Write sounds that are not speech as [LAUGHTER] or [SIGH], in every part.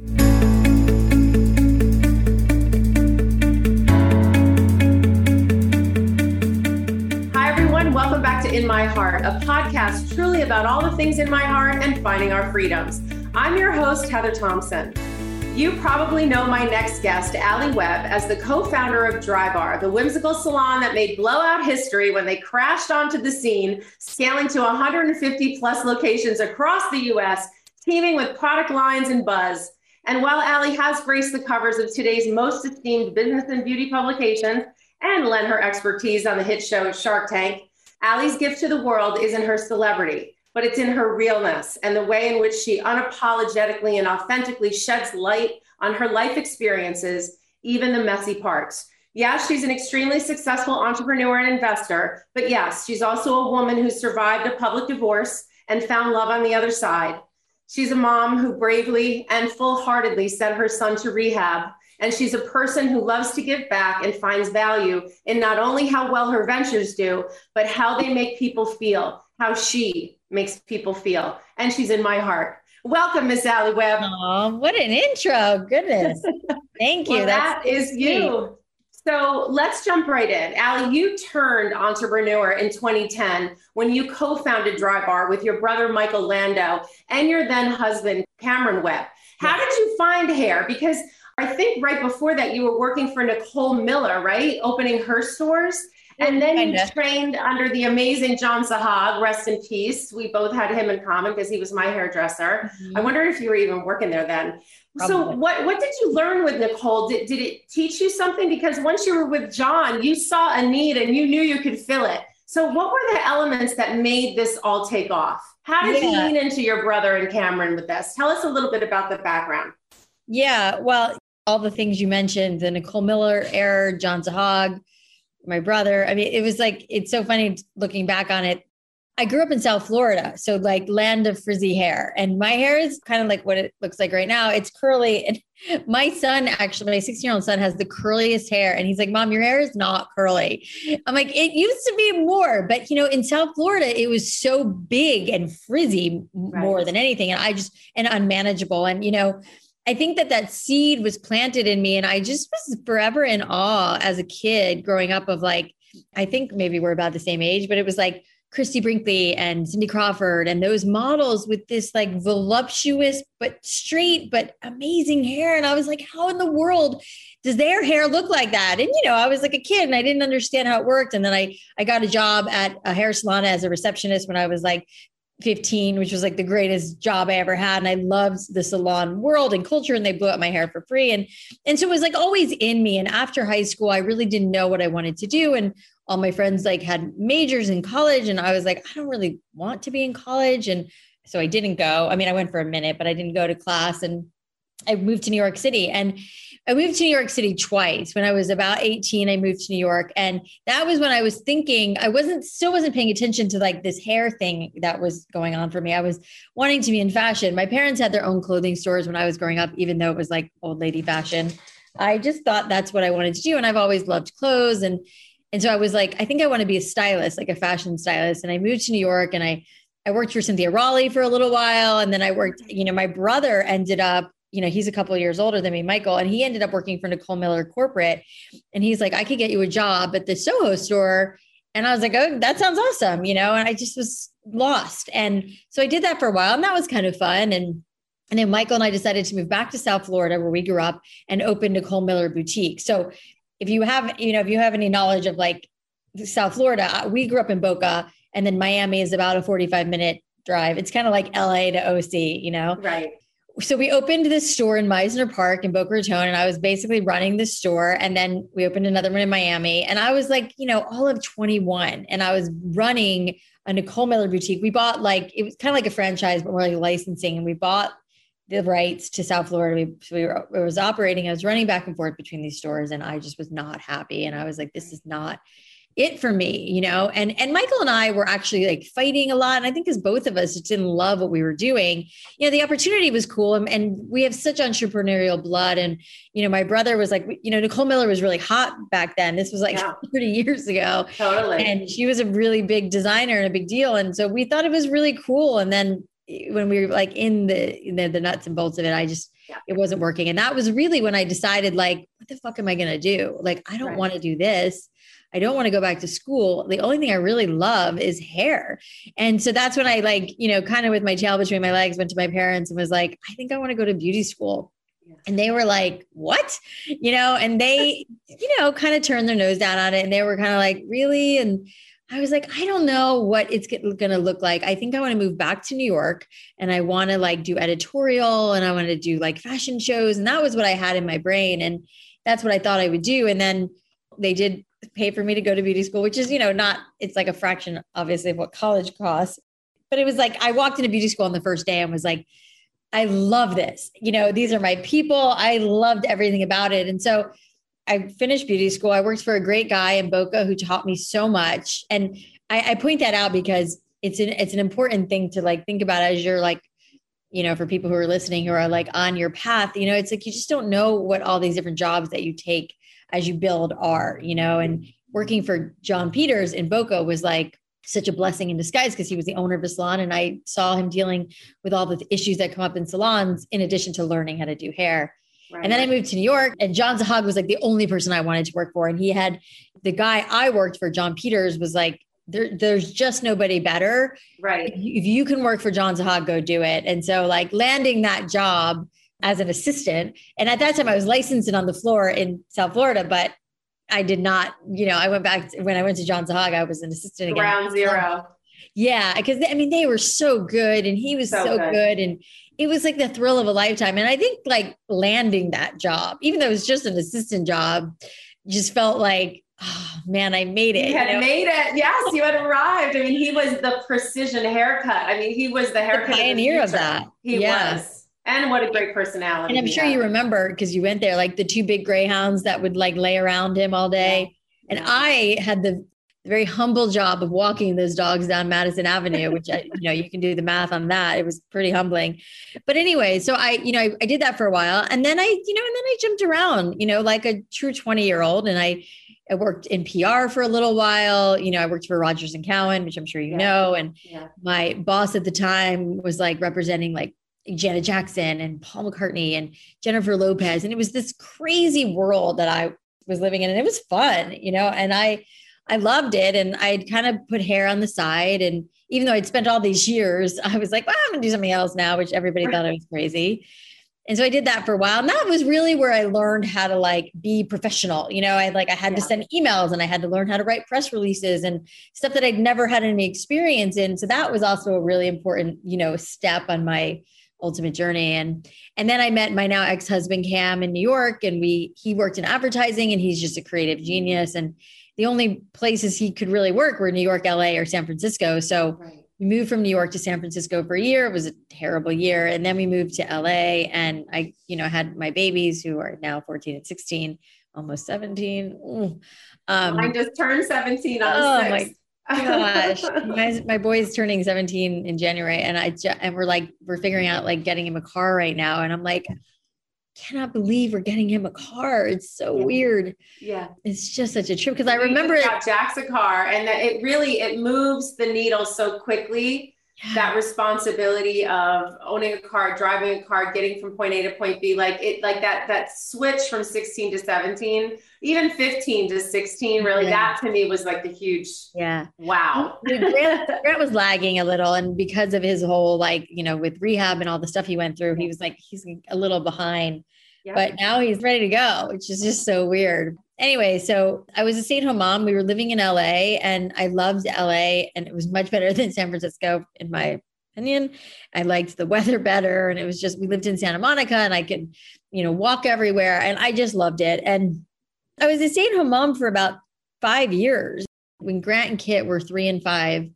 Hi, everyone. Welcome back to In My Heart, a podcast truly about all the things in my heart and finding our freedoms. I'm your host, Heather Thompson. You probably know my next guest, Alli Webb, as the co founder of Drybar, the whimsical salon that made blowout history when they crashed onto the scene, scaling to 150 plus locations across the US, teeming with product lines and buzz. And while Alli has graced the covers of today's most esteemed business and beauty publications, and lent her expertise on the hit show Shark Tank. Alli's gift to the world isn't her celebrity, but it's in her realness and the way in which she unapologetically and authentically sheds light on her life experiences, even the messy parts. Yes, she's an extremely successful entrepreneur and investor, but yes, she's also a woman who survived a public divorce and found love on the other side. She's a mom who bravely and full heartedly sent her son to rehab and she's a person who loves to give back and finds value in not only how well her ventures do, but how they make people feel, how she makes people feel. And she's in my heart. Welcome, Miss Alli Webb. Oh, what an intro. Goodness. [LAUGHS] Thank you. well, That's that is you. So let's jump right in. Alli, you turned entrepreneur in 2010 when you co founded Drybar with your brother, Michael Landau, and your then husband, Cameron Webb. How did you find hair? Because I think right before that, you were working for Nicole Miller, right? Opening her stores. And then Kinda. you trained under the amazing John Sahag, rest in peace. We both had him in common because he was my hairdresser. Mm-hmm. I wonder if you were even working there then. Probably. So what, what did you learn with Nicole? Did, did it teach you something? Because once you were with John, you saw a need and you knew you could fill it. So what were the elements that made this all take off? How did yeah. you lean into your brother and Cameron with this? Tell us a little bit about the background. Yeah, well, all the things you mentioned, the Nicole Miller error, John Sahag, my brother. I mean, it was like, it's so funny looking back on it. I grew up in South Florida, so like land of frizzy hair. And my hair is kind of like what it looks like right now. It's curly. And [LAUGHS] my son, actually, my 16 year old son has the curliest hair. And he's like, Mom, your hair is not curly. I'm like, it used to be more, but you know, in South Florida, it was so big and frizzy right. more than anything. And I just, and unmanageable. And, you know, I think that that seed was planted in me. And I just was forever in awe as a kid growing up of like, I think maybe we're about the same age, but it was like Christie Brinkley and Cindy Crawford and those models with this like voluptuous but straight but amazing hair. And I was like, how in the world does their hair look like that? And you know, I was like a kid and I didn't understand how it worked. And then I I got a job at a hair salon as a receptionist when I was like 15, which was like the greatest job I ever had. And I loved the salon world and culture, and they blew up my hair for free. And and so it was like always in me. And after high school, I really didn't know what I wanted to do. And all my friends like had majors in college. And I was like, I don't really want to be in college. And so I didn't go. I mean, I went for a minute, but I didn't go to class. And I moved to New York City. And I moved to New York City twice. When I was about 18, I moved to New York. And that was when I was thinking, I wasn't still wasn't paying attention to like this hair thing that was going on for me. I was wanting to be in fashion. My parents had their own clothing stores when I was growing up, even though it was like old lady fashion. I just thought that's what I wanted to do. And I've always loved clothes. And, and so I was like, I think I want to be a stylist, like a fashion stylist. And I moved to New York and I, I worked for Cynthia Rowley for a little while. And then I worked, mm-hmm. you know, my brother ended up, you know, he's a couple of years older than me, Michael, and he ended up working for Nicole Miller Corporate. And he's like, I could get you a job at the Soho store. And I was like, oh, that sounds awesome, you know, and I just was lost. And so I did that for a while and that was kind of fun. And and then Michael and I decided to move back to South Florida where we grew up and open Nicole Miller Boutique. So if you have, you know, if you have any knowledge of like South Florida, uh, we grew up in Boca and then Miami is about a 45 minute drive. It's kind of like LA to OC, you know? Right. So we opened this store in Mizner Park in Boca Raton, and I was basically running the store. And then we opened another one in Miami. And I was like, you know, all of 21, and I was running a Nicole Miller boutique. We bought like it was kind of like a franchise, but more like licensing. And we bought the rights to South Florida. We, so we were, I was operating. I was running back and forth between these stores, and I just was not happy. And I was like, this is not it for me, you know. And and Michael and I were actually like fighting a lot. And I think because both of us didn't love what we were doing, you know, the opportunity was cool. And, and we have such entrepreneurial blood. And you know, my brother was like, you know, Nicole Miller was really hot back then. This was like yeah. [LAUGHS] 30 years ago. Totally. And she was a really big designer and a big deal. And so we thought it was really cool. And then when we were like in the the, the nuts and bolts of it, I just yeah. it wasn't working. And that was really when I decided, like, what the fuck am I gonna do? Like, I don't right. want to do this. I don't want to go back to school. The only thing I really love is hair. And so that's when I like, you know, kind of with my tail between my legs, went to my parents and was like, I think I want to go to beauty school. And they were like, what? You know, and they, you know, kind of turned their nose down on it. And they were kind of like, really? And I was like, I don't know what it's going to look like. I think I want to move back to New York and I want to like do editorial and I want to do like fashion shows. And that was what I had in my brain. And that's what I thought I would do. And then they did pay for me to go to beauty school, which is, you know, not, it's like a fraction, obviously, of what college costs. But it was like, I walked into beauty school on the first day and was like, I love this. You know, these are my people. I loved everything about it. And so I finished beauty school. I worked for a great guy in Boca who taught me so much. And I, I point that out because it's an it's an important thing to like think about as you're like, you know, for people who are listening who are like on your path, you know, it's like you just don't know what all these different jobs that you take as you build are, you know, and working for John Peters in Boca was like such a blessing in disguise because he was the owner of a salon and I saw him dealing with all the issues that come up in salons in addition to learning how to do hair. Right. And then I moved to New York, and John Sahag was like the only person I wanted to work for. And he had the guy I worked for, John Peters, was like, there, there's just nobody better. Right. If you can work for John Sahag, go do it. And so, like, landing that job as an assistant, and at that time I was licensed and on the floor in South Florida, but I did not, you know, I went back to, when I went to John Sahag, I was an assistant again. Ground zero. Yeah, because I mean they were so good, and he was so, so good. good. and it was like the thrill of a lifetime. And I think like landing that job, even though it was just an assistant job, just felt like, oh man, I made it. You had you know? made it. Yes, you had arrived. I mean, he was the precision haircut. I mean, he was the haircut the pioneer of, of, that. He yeah. was. And what a great personality. And I'm sure had. you remember because you went there, like the two big greyhounds that would like lay around him all day. Yeah. And I had the very humble job of walking those dogs down Madison Avenue, which I, you know, you can do the math on that. It was pretty humbling. But anyway, so I, you know, I, I, did that for a while and then I, you know, and then I jumped around, you know, like a true 20 year old. And I, I worked in PR for a little while. You know, I worked for Rogers and Cowan, which I'm sure you yeah. know. And yeah. my boss at the time was like representing like Janet Jackson and Paul McCartney and Jennifer Lopez. And it was this crazy world that I was living in. And it was fun, you know, and I, I loved it. And I'd kind of put hair on the side. And even though I'd spent all these years, [LAUGHS] I was like, well, I'm going to do something else now, which everybody thought I was crazy. And so I did that for a while. And that was really where I learned how to like be professional. You know, I like I had yeah. to send emails and I had to learn how to write press releases and stuff that I'd never had any experience in. So that was also a really important, you know, step on my ultimate journey and and then i met my now ex-husband cam in new york and we he worked in advertising and he's just a creative genius and the only places he could really work were New York, LA, or San Francisco. So right. we moved from New York to San Francisco for a year. It was a terrible year. And then we moved to LA and I, you know, had my babies who are now 14 and 16, almost 17. Um, Mine just turned 17 on oh my gosh [LAUGHS] my, my boy's turning 17 in january and i and we're like we're figuring out like getting him a car right now and i'm like cannot believe we're getting him a car. It's so Yeah. weird. Yeah. It's just such a trip because I remember it. Jack's a car and that it really it moves the needle so quickly that responsibility of owning a car driving a car getting from point a to point b like it like that that switch from 16 to 17 even 15 to 16 really Yeah. that to me was like the huge Yeah. wow Grant, Grant was lagging a little. And because of his whole, like, you know, with rehab and all the stuff he went through, he was like, he's a little behind. Yeah. But now he's ready to go, which is just so weird. Anyway, so I was a stay at home mom. We were living in LA and I loved LA and it was much better [LAUGHS] than San Francisco, in my opinion. I liked the weather better. And it was just, we lived in Santa Monica and I could, you know, walk everywhere. And I just loved it. And I was a stay at home mom for about five years. When Grant and Kit were three and five,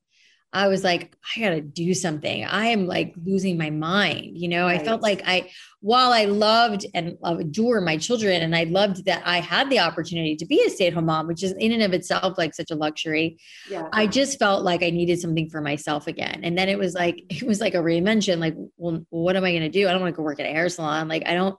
I was like, I got to do something. I am like losing my mind. You know, I felt like I, while I loved and adore my children, and I loved that I had the opportunity to be a stay at home mom, which is in and of itself like such a luxury. yeah I just felt like I needed something for myself again. And then it was like, [LAUGHS] it was like a reinvention. Like, well, what am I going to do? I don't want to go work at a hair salon. Like, I don't,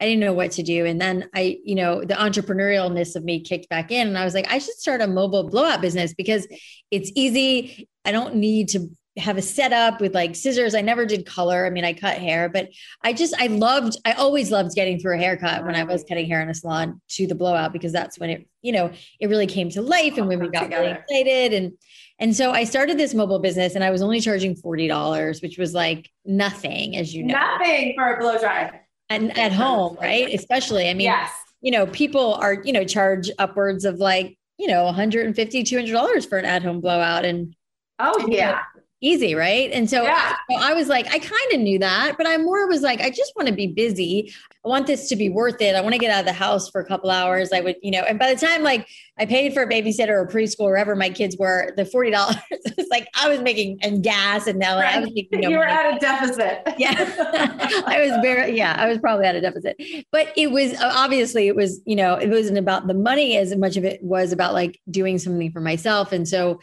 I didn't know what to do. And then I, you know, the entrepreneurialness of me kicked back in and I was like, I should start a mobile blowout business because it's easy. I don't need to have a setup with like scissors. I never did color. I mean, I cut hair, but I just, I loved, I always loved getting through a haircut when I was cutting hair in a salon to the blowout because that's when it, you know, it really came to life and women got really excited. And, and so I started this mobile business and I was only charging $40, which was like nothing, as you know, nothing for a blow dry and at home, right? Especially, I mean, yes you know, people are, you know, charge upwards of like, you know, 150, 200 dollars for an at-home blowout and oh yeah easy, right? And so, Yeah. so I was like, I kind of knew that, but I more was like, I just want to be busy. I want this to be worth it. I want to get out of the house for a couple hours. I would, you know, and by the time like I paid for a babysitter or preschool, wherever my kids were, the forty dollars [LAUGHS] was like I was making and gas and now I was making no you were money. at a deficit [LAUGHS] yeah [LAUGHS] i was very yeah i was probably at a deficit but it was uh, obviously it was you know it wasn't about the money as much of it was about like doing something for myself and so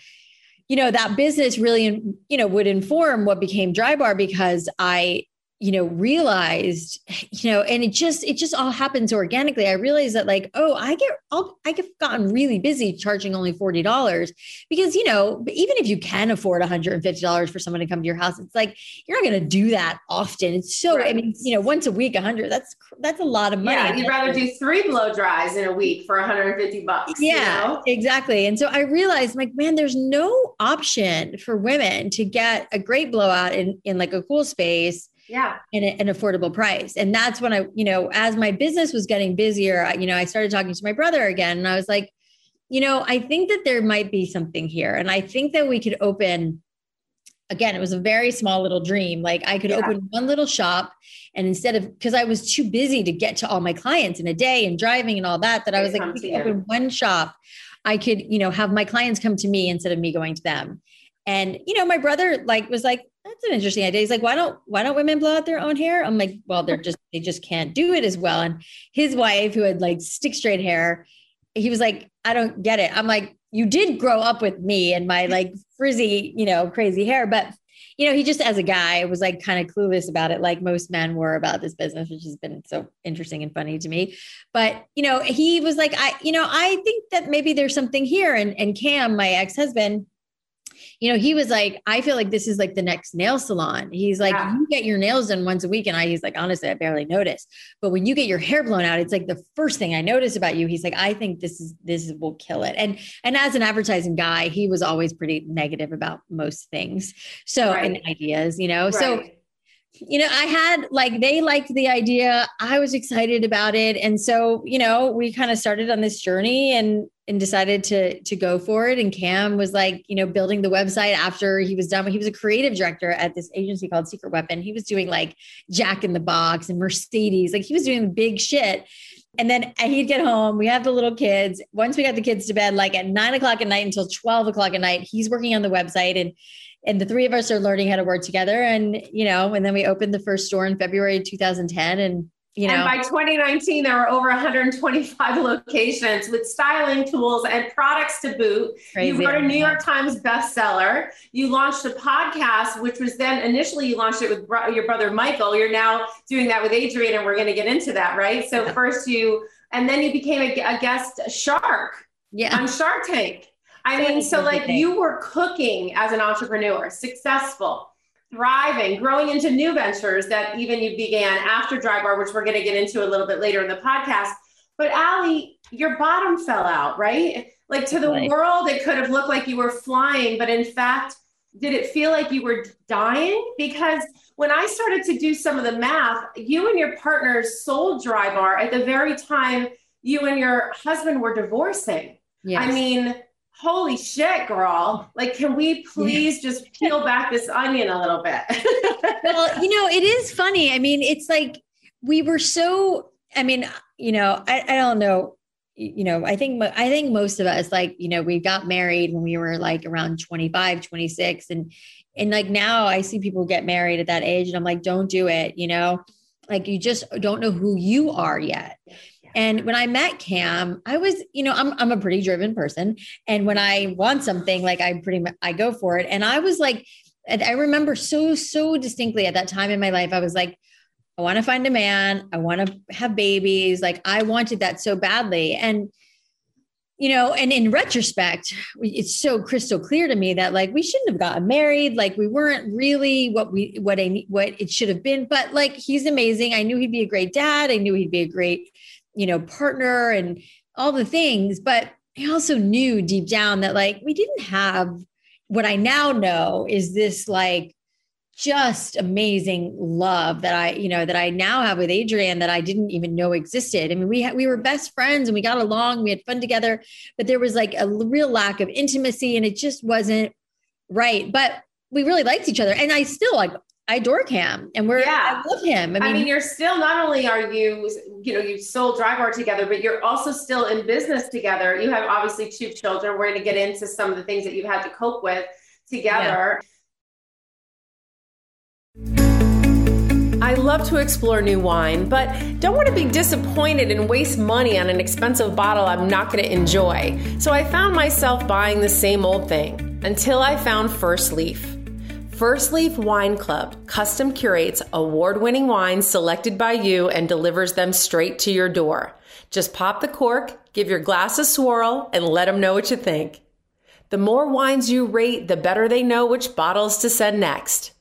you know that business really you know would inform what became Drybar because i you know realized you know and it just it just all happens organically i realized that like oh i get I'll, i get gotten really busy charging only $40 because you know even if you can afford $150 for someone to come to your house it's like you're not going to do that often it's so i mean you know once a week 100 that's that's a lot of money yeah you'd rather do three blow dries in a week for 150 bucks you yeah, know? exactly. And so I realized, like, man, there's no option for women to get a great blowout in in like a cool space yeah and an affordable price. And that's when I, you know, as my business was getting busier, I, you know, I started talking to my brother again, and I was like, you know, I think that there might be something here, and I think that we could open. Again, it was a very small little dream. Like I could Yeah. open one little shop, and instead of because I was too busy to get to all my clients in a day and driving and all that, that I They was like, we open one shop. I could, you know, have my clients come to me instead of me going to them. And you know, my brother like was like, that's an interesting idea. He's like, why don't why don't women blow out their own hair? I'm like, well, they're just they just can't do it as well. And his wife, who had like stick straight hair, he was like, I don't get it. I'm like, you did grow up with me and my like frizzy, you know, crazy hair, but you know, he just as a guy was like kind of clueless about it, like most men were about this business, which has been so interesting and funny to me. But you know, he was like, I, you know, I think that maybe there's something here. And and Cam, my ex-husband, you know, he was like, I feel like this is like the next nail salon. He's like, Yeah. you get your nails done once a week. And I, he's like, honestly, I barely notice. But when you get your hair blown out, it's like the first thing I notice about you. He's like, I think this is, this is, will kill it. And, and as an advertising guy, he was always pretty negative about most things. So, and ideas, you know, so Right. You know, I had like they liked the idea. I was excited about it. And so, you know, we kind of started on this journey and and decided to to go for it. And Cam was like, you know, building the website after he was done. He was a creative director at this agency called Secret Weapon. He was doing like Jack in the Box and Mercedes. Like he was doing big shit. And then he'd get home. We have the little kids. Once we got the kids to bed, like at nine o'clock at night until 12 o'clock at night, he's working on the website and and the three of us are learning how to work together and you know and then we opened the first store in february 2010 and you know, and by 2019, there were over 125 [LAUGHS] locations with styling tools and products to boot. Crazy. You wrote a New York Times bestseller. You launched a podcast, which was then initially you launched it with bro- your brother Michael. You're now doing that with Adrian, and we're going to get into that, right? So first you, and then you became a, a guest shark yeah. on Shark Tank. I mean, so like you were cooking as an entrepreneur, successful thriving, growing into new ventures that even you began after Drybar, which we're going to get into a little bit later in the podcast. But Alli, your bottom fell out, right? Like to the right. world, it could have looked like you were flying, but in fact, did it feel like you were dying? Because when I started to do some of the math, you and your partners sold Drybar at the very time you and your husband were divorcing. Yes. I mean, holy shit, girl. Like, can we please just peel back this onion a little bit? [LAUGHS] well, you know, it is funny. I mean, it's like we were so, I mean, you know, I, I don't know. You know, I think I think most of us like, you know, we got married when we were like around 25, 26 and and like now I see people get married at that age and I'm like don't do it, you know? Like you just don't know who you are yet. And when I met Cam, I was, you know, I'm I'm a pretty driven person, and when I want something, like I pretty much I go for it. And I was like, I remember so so distinctly at that time in my life, I was like, I want to find a man, I want to have babies, like I wanted that so badly, and you know, and in retrospect, it's so crystal clear to me that like we shouldn't have gotten married. Like we weren't really what we what I what it should have been. But like he's amazing. I knew he'd be a great dad. I knew he'd be a great you know, partner and all the things. But I also knew deep down that like we didn't have what I now know is this like just amazing love that I, you know, that I now have with Adrian that I didn't even know existed. I mean, we we were best friends and we got along, we had fun together, but there was like a real lack of intimacy and it just wasn't right. But we really liked each other. And I still like I adore Cam and we're yeah. I love him. I mean, I mean, you're still not only are you, you know, you sold Drybar together, but you're also still in business together. You have obviously two children. We're going to get into some of the things that you've had to cope with together. Yeah. I love to explore new wine, but don't want to be disappointed and waste money on an expensive bottle I'm not going to enjoy. So I found myself buying the same old thing until I found First Leaf. First Leaf Wine Club custom curates award winning wines selected by you and delivers them straight to your door. Just pop the cork, give your glass a swirl, and let them know what you think. The more wines you rate, the better they know which bottles to send next.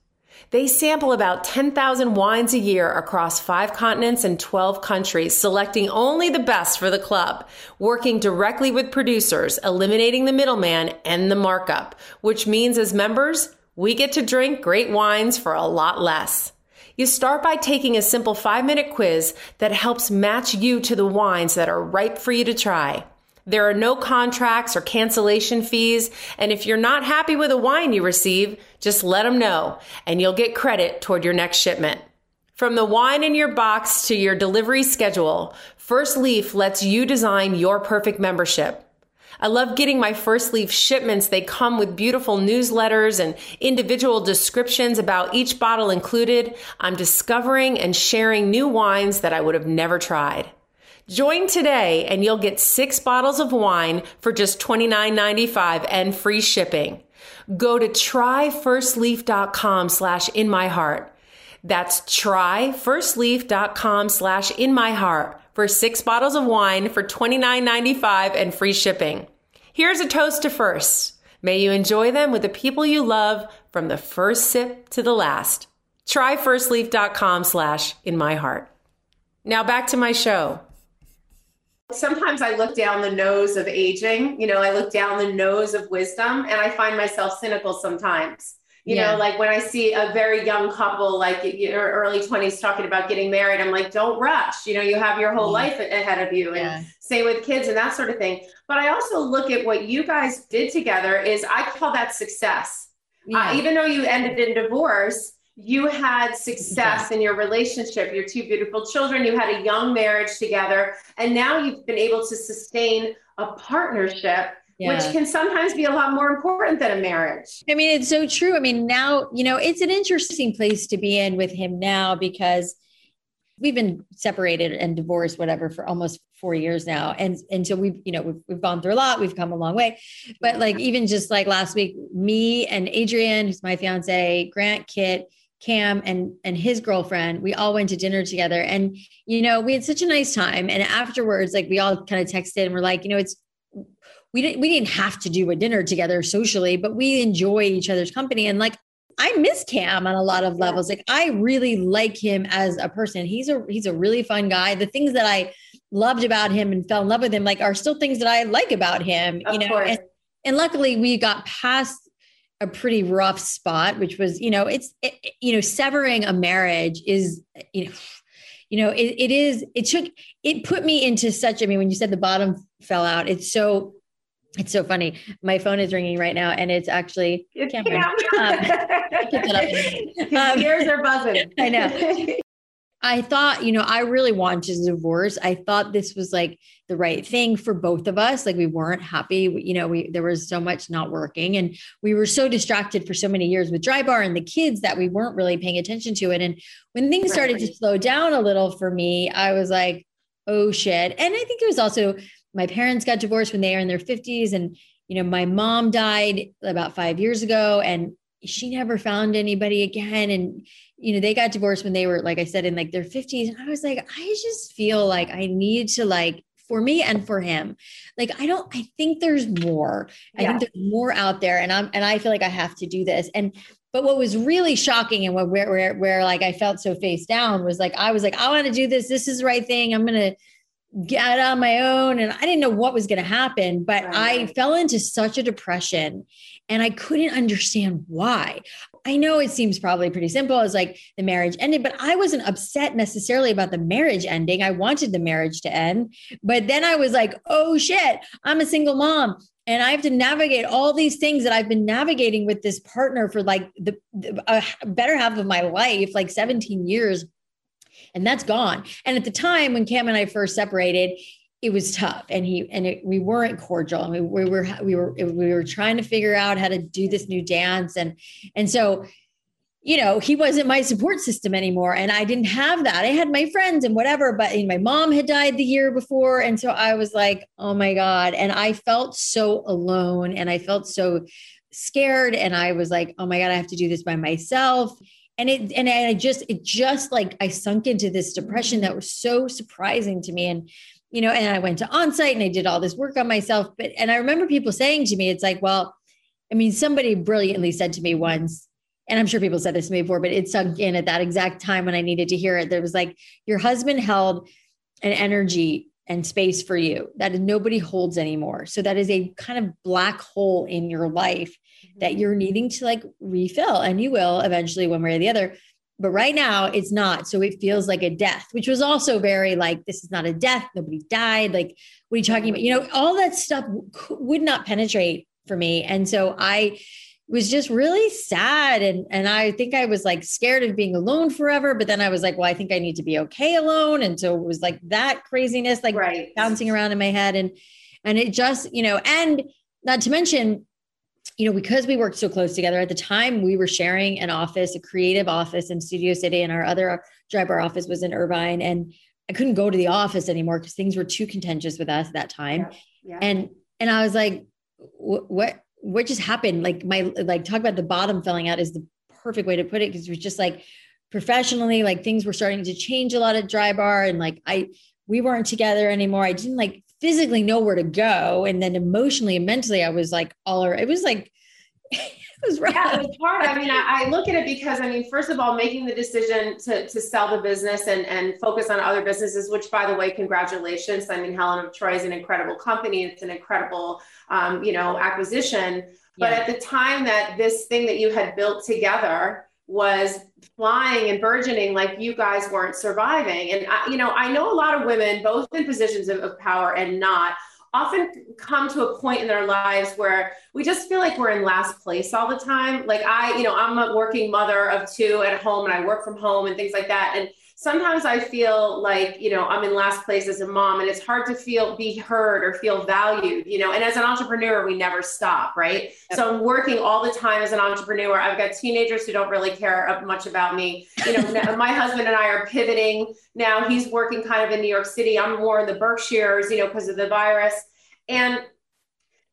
They sample about 10,000 wines a year across five continents and 12 countries, selecting only the best for the club, working directly with producers, eliminating the middleman and the markup, which means as members, we get to drink great wines for a lot less. You start by taking a simple five minute quiz that helps match you to the wines that are ripe for you to try. There are no contracts or cancellation fees, and if you're not happy with a wine you receive, just let them know, and you'll get credit toward your next shipment. From the wine in your box to your delivery schedule, First Leaf lets you design your perfect membership. I love getting my first leaf shipments. They come with beautiful newsletters and individual descriptions about each bottle included. I'm discovering and sharing new wines that I would have never tried. Join today and you'll get six bottles of wine for just $29.95 and free shipping. Go to tryfirstleaf.com slash in my heart. That's tryfirstleaf.com slash in my heart for six bottles of wine for $29.95 and free shipping. Here's a toast to first. May you enjoy them with the people you love from the first sip to the last. Try firstleaf.com slash in my heart. Now back to my show. Sometimes I look down the nose of aging. You know, I look down the nose of wisdom and I find myself cynical sometimes. You yeah. know, like when I see a very young couple, like your early 20s, talking about getting married, I'm like, don't rush. You know, you have your whole yeah. life ahead of you. And yeah. same with kids and that sort of thing. But I also look at what you guys did together is I call that success. Uh, even though you ended in divorce, you had success in your relationship, your two beautiful children, you had a young marriage together, and now you've been able to sustain a partnership yeah. which can sometimes be a lot more important than a marriage. I mean, it's so true. I mean, now, you know, it's an interesting place to be in with him now because we've been separated and divorced, whatever, for almost four years now. And, and so we've, you know, we've, we've gone through a lot, we've come a long way, but like, even just like last week, me and Adrian, who's my fiance, Grant, Kit, Cam and and his girlfriend, we all went to dinner together and you know, we had such a nice time and afterwards like we all kind of texted and we're like, you know, it's we didn't we didn't have to do a dinner together socially, but we enjoy each other's company and like I miss Cam on a lot of levels. Like I really like him as a person. He's a he's a really fun guy. The things that I loved about him and fell in love with him like are still things that I like about him, of you know. And, and luckily we got past a pretty rough spot, which was, you know, it's, it, you know, severing a marriage is, you know, you know, it, it is, it took, it put me into such, I mean, when you said the bottom fell out, it's so, it's so funny. My phone is ringing right now and it's actually it's Cameron. Um, [LAUGHS] um, ears are buzzing. [LAUGHS] I know. I thought, you know, I really wanted a divorce. I thought this was like the right thing for both of us. Like we weren't happy. You know, we there was so much not working and we were so distracted for so many years with Drybar and the kids that we weren't really paying attention to it. And when things started to slow down a little for me, I was like, oh shit. And I think it was also my parents got divorced when they were in their 50s. And, you know, my mom died about five years ago and she never found anybody again. And you know, they got divorced when they were, like I said, in like their 50s. And I was like, I just feel like I need to like for me and for him. Like I don't I think there's more. Yeah. I think there's more out there and I'm and I feel like I have to do this. And but what was really shocking and what where where, where like I felt so face down was like I was like I want to do this. This is the right thing. I'm going to get on my own and I didn't know what was going to happen, but right. I fell into such a depression and I couldn't understand why. I know it seems probably pretty simple as like the marriage ended, but I wasn't upset necessarily about the marriage ending. I wanted the marriage to end. But then I was like, oh shit, I'm a single mom and I have to navigate all these things that I've been navigating with this partner for like the, the better half of my life, like 17 years. And that's gone. And at the time when Cam and I first separated, it was tough. And he and it, we weren't cordial. And we, we were we were we were trying to figure out how to do this new dance. And and so you know he wasn't my support system anymore. And i didn't have that. I had my friends and whatever but my mom had died the year before. And so i was like oh my god. And i felt so alone and i felt so scared. And i was like oh my god i have to do this by myself and it and i just it just like i sunk into this depression that was so surprising to me and you know, and I went to onsite and I did all this work on myself. But, and I remember people saying to me, it's like, well, I mean, somebody brilliantly said to me once, and I'm sure people said this to me before, but it sunk in at that exact time when I needed to hear it. There was like, your husband held an energy and space for you that nobody holds anymore. So that is a kind of black hole in your life that mm-hmm. you're needing to like refill, and you will eventually, one way or the other. But right now it's not. So it feels like a death, which was also very like, this is not a death. Nobody died. Like, what are you talking about? You know, all that stuff would not penetrate for me. And so I was just really sad. And, and I think I was like scared of being alone forever. But then I was like, well, I think I need to be okay alone. And so it was like that craziness, like right. bouncing around in my head. And, and it just, you know, and not to mention you know, because we worked so close together at the time, we were sharing an office, a creative office in Studio City, and our other Drybar office was in Irvine. And I couldn't go to the office anymore because things were too contentious with us at that time. Yeah, yeah. And and I was like, what what just happened? Like my like talk about the bottom filling out is the perfect way to put it because it was just like professionally, like things were starting to change a lot at Drybar, and like I we weren't together anymore. I didn't like physically nowhere to go. And then emotionally and mentally, I was like all around. It was like, [LAUGHS] it was rough. Yeah, it was hard. I mean, I, I, look at it because I mean, first of all, making the decision to, to sell the business and, and focus on other businesses, which by the way, congratulations. I mean, Helen of Troy is an incredible company. It's an incredible, um, you know, acquisition. But yeah. at the time that this thing that you had built together was flying and burgeoning like you guys weren't surviving. And I, you know i know a lot of women both in positions of, of power and not often come to a point in their lives where we just feel like we're in last place all the time. Like i you know i'm a working mother of two at home and i work from home and things like that. And sometimes I feel like, you know, I'm in last place as a mom and it's hard to feel, be heard or feel valued, you know, and as an entrepreneur, we never stop, right? Yep. So I'm working all the time as an entrepreneur. I've got teenagers who don't really care much about me. You know, [LAUGHS] my husband and I are pivoting now. He's working kind of in New York City. I'm more in the Berkshires, you know, because of the virus. And,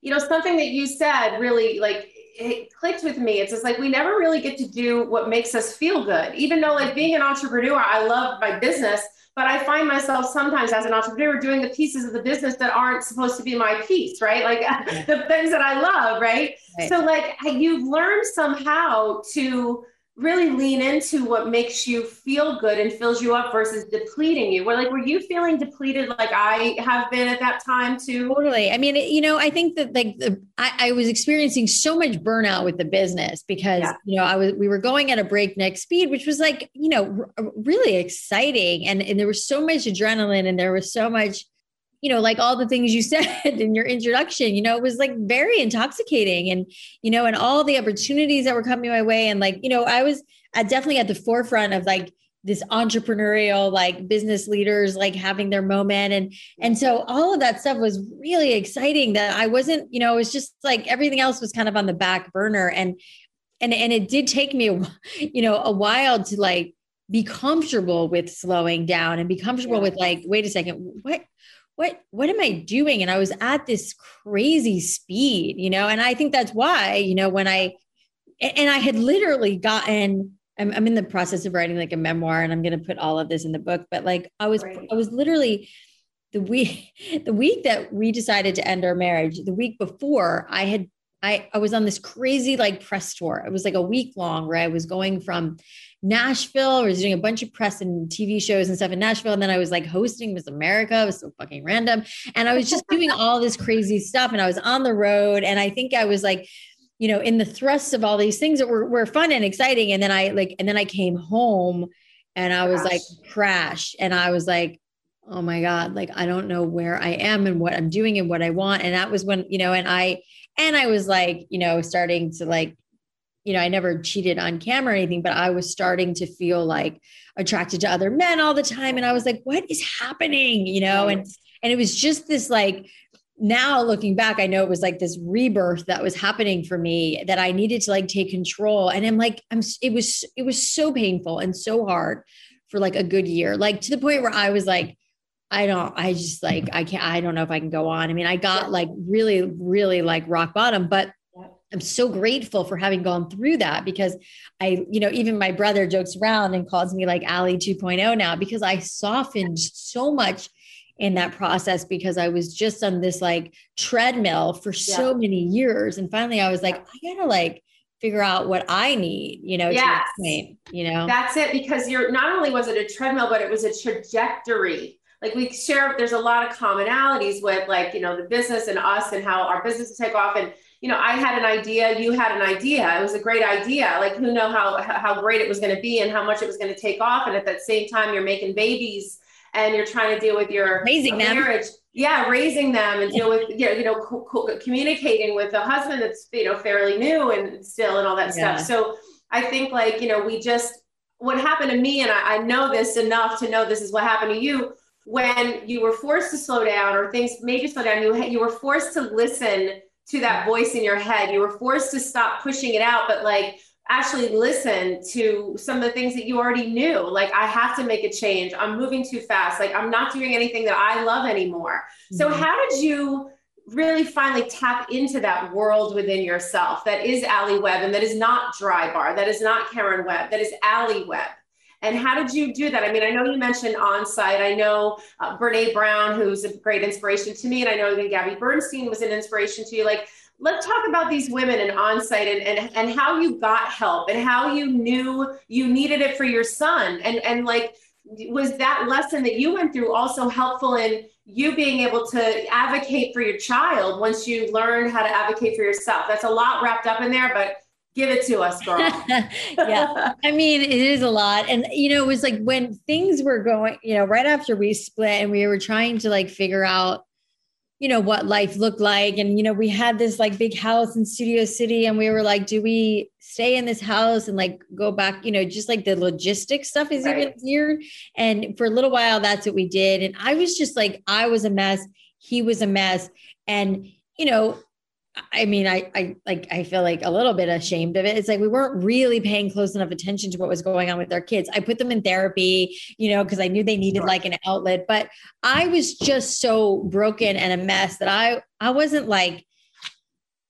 you know, something that you said really like it clicked with me. It's just like we never really get to do what makes us feel good. Even though, like being an entrepreneur, I love my business, but I find myself sometimes as an entrepreneur doing the pieces of the business that aren't supposed to be my piece, right? Like [LAUGHS] the things that I love, right? right? So, like, you've learned somehow to really lean into what makes you feel good and fills you up versus depleting you. Were like, were you feeling depleted like I have been at that time too? Totally. I mean, you know, I think that like the, I, I was experiencing so much burnout with the business because, yeah. you know, I was, we were going at a breakneck speed, which was like, you know, r- really exciting. And, and there was so much adrenaline and there was so much, you know, like all the things you [LAUGHS] said in your introduction, you know, it was like very intoxicating and, you know, and all the opportunities that were coming my way. And like, you know, I was definitely at the forefront of like this entrepreneurial, like business leaders, like having their moment. And, and so all of that stuff was really exciting that I wasn't, you know, it was just like everything else was kind of on the back burner. And, and, and it did take me, a, [LAUGHS] you know, a while to like, be comfortable with slowing down and be comfortable yeah. with like wait a second what what what am i doing and i was at this crazy speed you know and i think that's why you know when i and i had literally gotten i'm, I'm in the process of writing like a memoir and i'm going to put all of this in the book but like i was right. i was literally the week [LAUGHS] the week that we decided to end our marriage the week before i had I, I was on this crazy like press tour. It was like a week long where I was going from Nashville. I was doing a bunch of press and TV shows and stuff in Nashville. And then I was like hosting Miss America. It was so fucking random. And I was just doing all this crazy stuff. And I was on the road. And I think I was like, you know, in the thrust of all these things that were, were fun and exciting. And then I like, and then I came home and I was Gosh. like crash. And I was like, oh my God, like I don't know where I am and what I'm doing and what I want. And that was when, you know, and I, and I was like, you know, starting to like you know, I never cheated on camera or anything, but I was starting to feel like attracted to other men all the time. And I was like, what is happening? You know, and and it was just this like now looking back, I know it was like this rebirth that was happening for me that I needed to like take control. And I'm like, I'm it was it was so painful and so hard for like a good year, like to the point where I was like, I don't, I just like, I can't, I don't know if I can go on. I mean, I got like really, really like rock bottom, but I'm so grateful for having gone through that because I, you know, even my brother jokes around and calls me like Alli 2.0 now because I softened so much in that process because I was just on this like treadmill for yeah. so many years. And finally I was like, I gotta like figure out what I need, you know, yes. Point, you know. That's it because you're not only was it a treadmill, but it was a trajectory like we share there's a lot of commonalities with like you know the business and us and how our businesses take off and you know, I had an idea, you had an idea. It was a great idea. Like who know how how great it was going to be and how much it was going to take off. And at that same time, you're making babies and you're trying to deal with your raising marriage. Them. Yeah, raising them and deal with you know, co- co- communicating with a husband that's you know fairly new and still and all that yeah. stuff. So I think like you know we just what happened to me and I, I know this enough to know this is what happened to you when you were forced to slow down or things made you slow down. You you were forced to listen to that voice in your head. You were forced to stop pushing it out, but like actually listen to some of the things that you already knew. Like, I have to make a change. I'm moving too fast. Like, I'm not doing anything that I love anymore. Mm-hmm. So, how did you? really finally tap into that world within yourself that is Alli Webb and that is not Drybar, that is not Karen Webb, that is Alli Webb. And how did you do that? I mean, I know you mentioned on site. I know uh, Brene Brown, who's a great inspiration to me. And I know that Gabby Bernstein was an inspiration to you. Like, let's talk about these women and on site and, and, and how you got help and how you knew you needed it for your son. And, and like, was that lesson that you went through also helpful in you being able to advocate for your child once you learned how to advocate for yourself? That's a lot wrapped up in there, but give it to us, girl. [LAUGHS] yeah. I mean, it is a lot. And, you know, it was like when things were going, you know, right after we split and we were trying to like figure out you know what life looked like and you know we had this like big house in studio city and we were like do we stay in this house and like go back you know just like the logistics stuff is right. even weird and for a little while that's what we did and i was just like i was a mess he was a mess and you know I mean, I, I like, I feel like a little bit ashamed of it. It's like we weren't really paying close enough attention to what was going on with our kids. I put them in therapy, you know, because I knew they needed like an outlet, but I was just so broken and a mess that I, I wasn't like,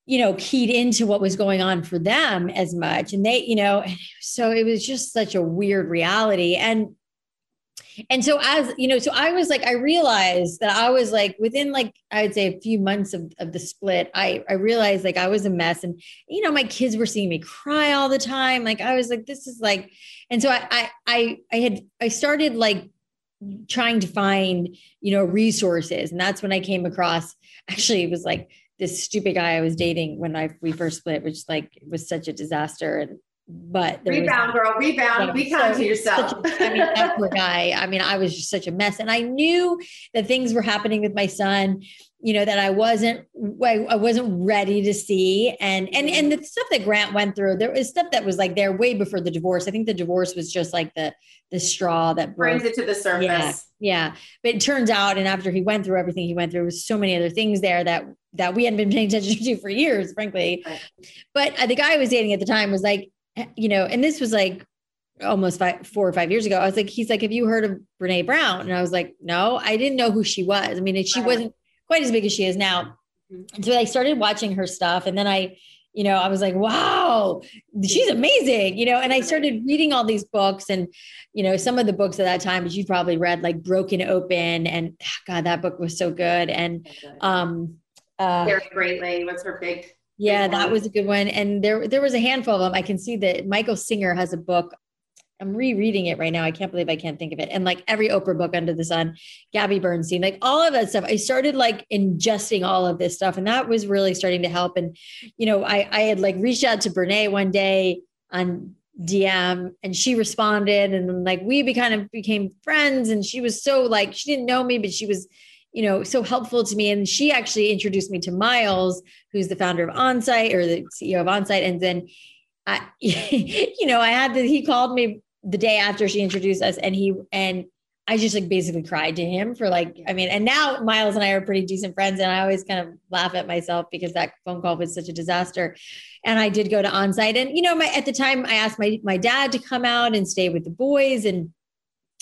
you know, keyed into what was going on for them as much. And they, you know, so it was just such a weird reality. And and so as you know so i was like i realized that i was like within like i would say a few months of, of the split i i realized like i was a mess. And you know my kids were seeing me cry all the time. Like i was like this is like and so i i i, I had i started like trying to find you know resources. And that's when i came across actually it was like this stupid guy I was dating when I we first split, which like was such a disaster. And but rebound, was, girl, rebound. Be kind to yourself. A, I mean, that poor guy. I mean, I was just such a mess, and I knew that things were happening with my son. You know that I wasn't, I, I wasn't ready to see, and and and the stuff that Grant went through, there was stuff that was like there way before the divorce. I think the divorce was just like the the straw that brings it to the surface. Yeah, yeah. But it turns out, and after he went through everything he went through, was so many other things there that that we hadn't been paying attention [LAUGHS] to for years, frankly. Right. But uh, the guy I was dating at the time was like, you know, and this was like almost five, four or five years ago. I was like, he's like, have you heard of Brene Brown? And I was like, no, I didn't know who she was. I mean, she wasn't quite as big as she is now. Mm-hmm. And so I started watching her stuff. And then I, you know, I was like, wow, she's amazing, you know, and I started reading all these books and, you know, some of the books at that time, as you probably read, like Broken Open. And God, that book was so good. And, um, uh, Daring Greatly was her big yeah, that was a good one. And there, there was a handful of them. I can see that Michael Singer has a book. I'm rereading it right now. I can't believe I can't think of it. And like every Oprah book under the sun, Gabby Bernstein, like all of that stuff. I started like ingesting all of this stuff, and that was really starting to help. And you know, I I had like reached out to Brene one day on DM and she responded and like we be kind of became friends and she was so like she didn't know me but she was you know, so helpful to me. And she actually introduced me to Miles, who's the founder of Onsite or the CEO of Onsite. And then I, [LAUGHS] you know, I had to, he called me the day after she introduced us and he, and I just like basically cried to him for like, I mean, and now Miles and I are pretty decent friends. And I always kind of laugh at myself because that phone call was such a disaster. And I did go to Onsite. And, you know, my, at the time I asked my, my dad to come out and stay with the boys and,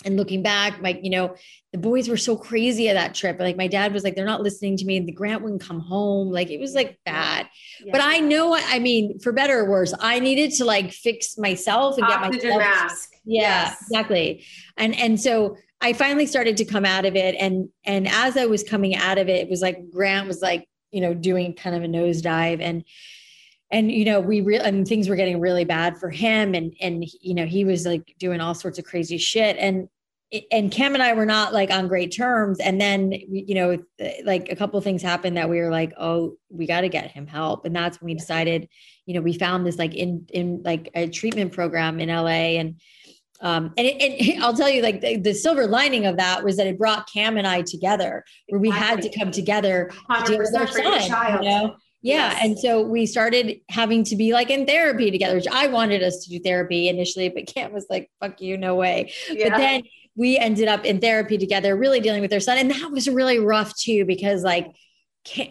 and looking back, like, you know, the boys were so crazy at that trip. Like my dad was like, they're not listening to me. The grant wouldn't come home. Like it was like bad. Yeah. But I know, I mean, for better or worse, I needed to like fix myself and Oxygen get my mask. Yeah, yes. exactly. And and so I finally started to come out of it. And and as I was coming out of it, it was like Grant was like, you know, doing kind of a nosedive and and you know we real and things were getting really bad for him. And and you know he was like doing all sorts of crazy shit. And and Cam and I were not like on great terms. And then you know like a couple things happened that we were like oh we got to get him help. And that's when we decided you know we found this like in in like a treatment program in LA and um, and, it, and [LAUGHS] I'll tell you, like the, the, silver lining of that was that it brought Cam and I together, where we had to come together to deal with our son. You know, yeah. Yes. And so we started having to be like in therapy together, which I wanted us to do therapy initially, but Cam was like, fuck you, no way. Yeah. But then we ended up in therapy together, really dealing with their son. And that was really rough too, because like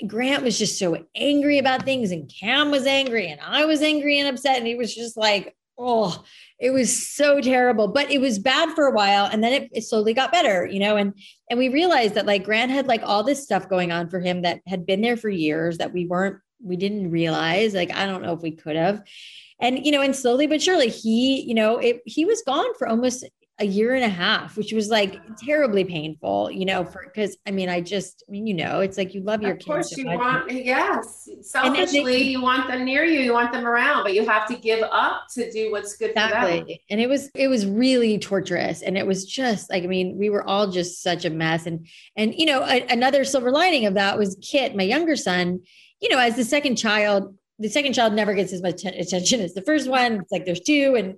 Grant was just so angry about things and Cam was angry and I was angry and upset. And he was just like, oh, it was so terrible, but it was bad for a while. And then it, it slowly got better, you know, and, and we realized that like Grant had like all this stuff going on for him that had been there for years that we weren't, we didn't realize, like, I don't know if we could have. And, you know, and slowly but surely he, you know, it, he was gone for almost a year and a half, which was like terribly painful, you know, for because I mean, I just, I mean, you know, it's like you love your of kids. Of course, you want, yes, selfishly, you want them near you, you want them around, but you have to give up to do what's good exactly. for them. And it was, it was really torturous. And it was just like, I mean, we were all just such a mess. And, and, you know, a, another silver lining of that was Kit, my younger son, you know, as the second child, the second child never gets as much attention as the first one. It's like there's two. And,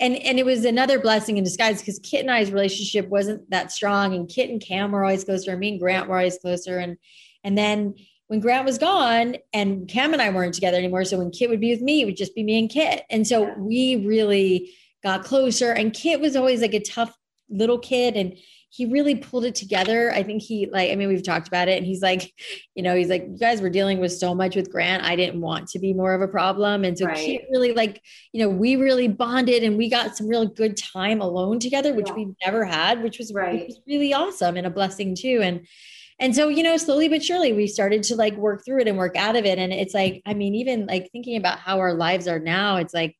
and and it was another blessing in disguise because Kit and I's relationship wasn't that strong, and Kit and Cam were always closer, and me and Grant were always closer, and And then when Grant was gone and Cam and I weren't together anymore. So when Kit would be with me, it would just be me and Kit. And so we really got closer. And Kit was always like a tough little kid. And he really pulled it together. I think he like, I mean, we've talked about it and he's like, [LAUGHS] you know, he's like, you guys were dealing with so much with Grant. I didn't want to be more of a problem. And so right. Kit really like, you know, we really bonded and we got some real good time alone together, which yeah. we never had, which was, right. which was really awesome and a blessing too. And and so you know slowly but surely we started to like work through it and work out of it and it's like i mean even like thinking about how our lives are now it's like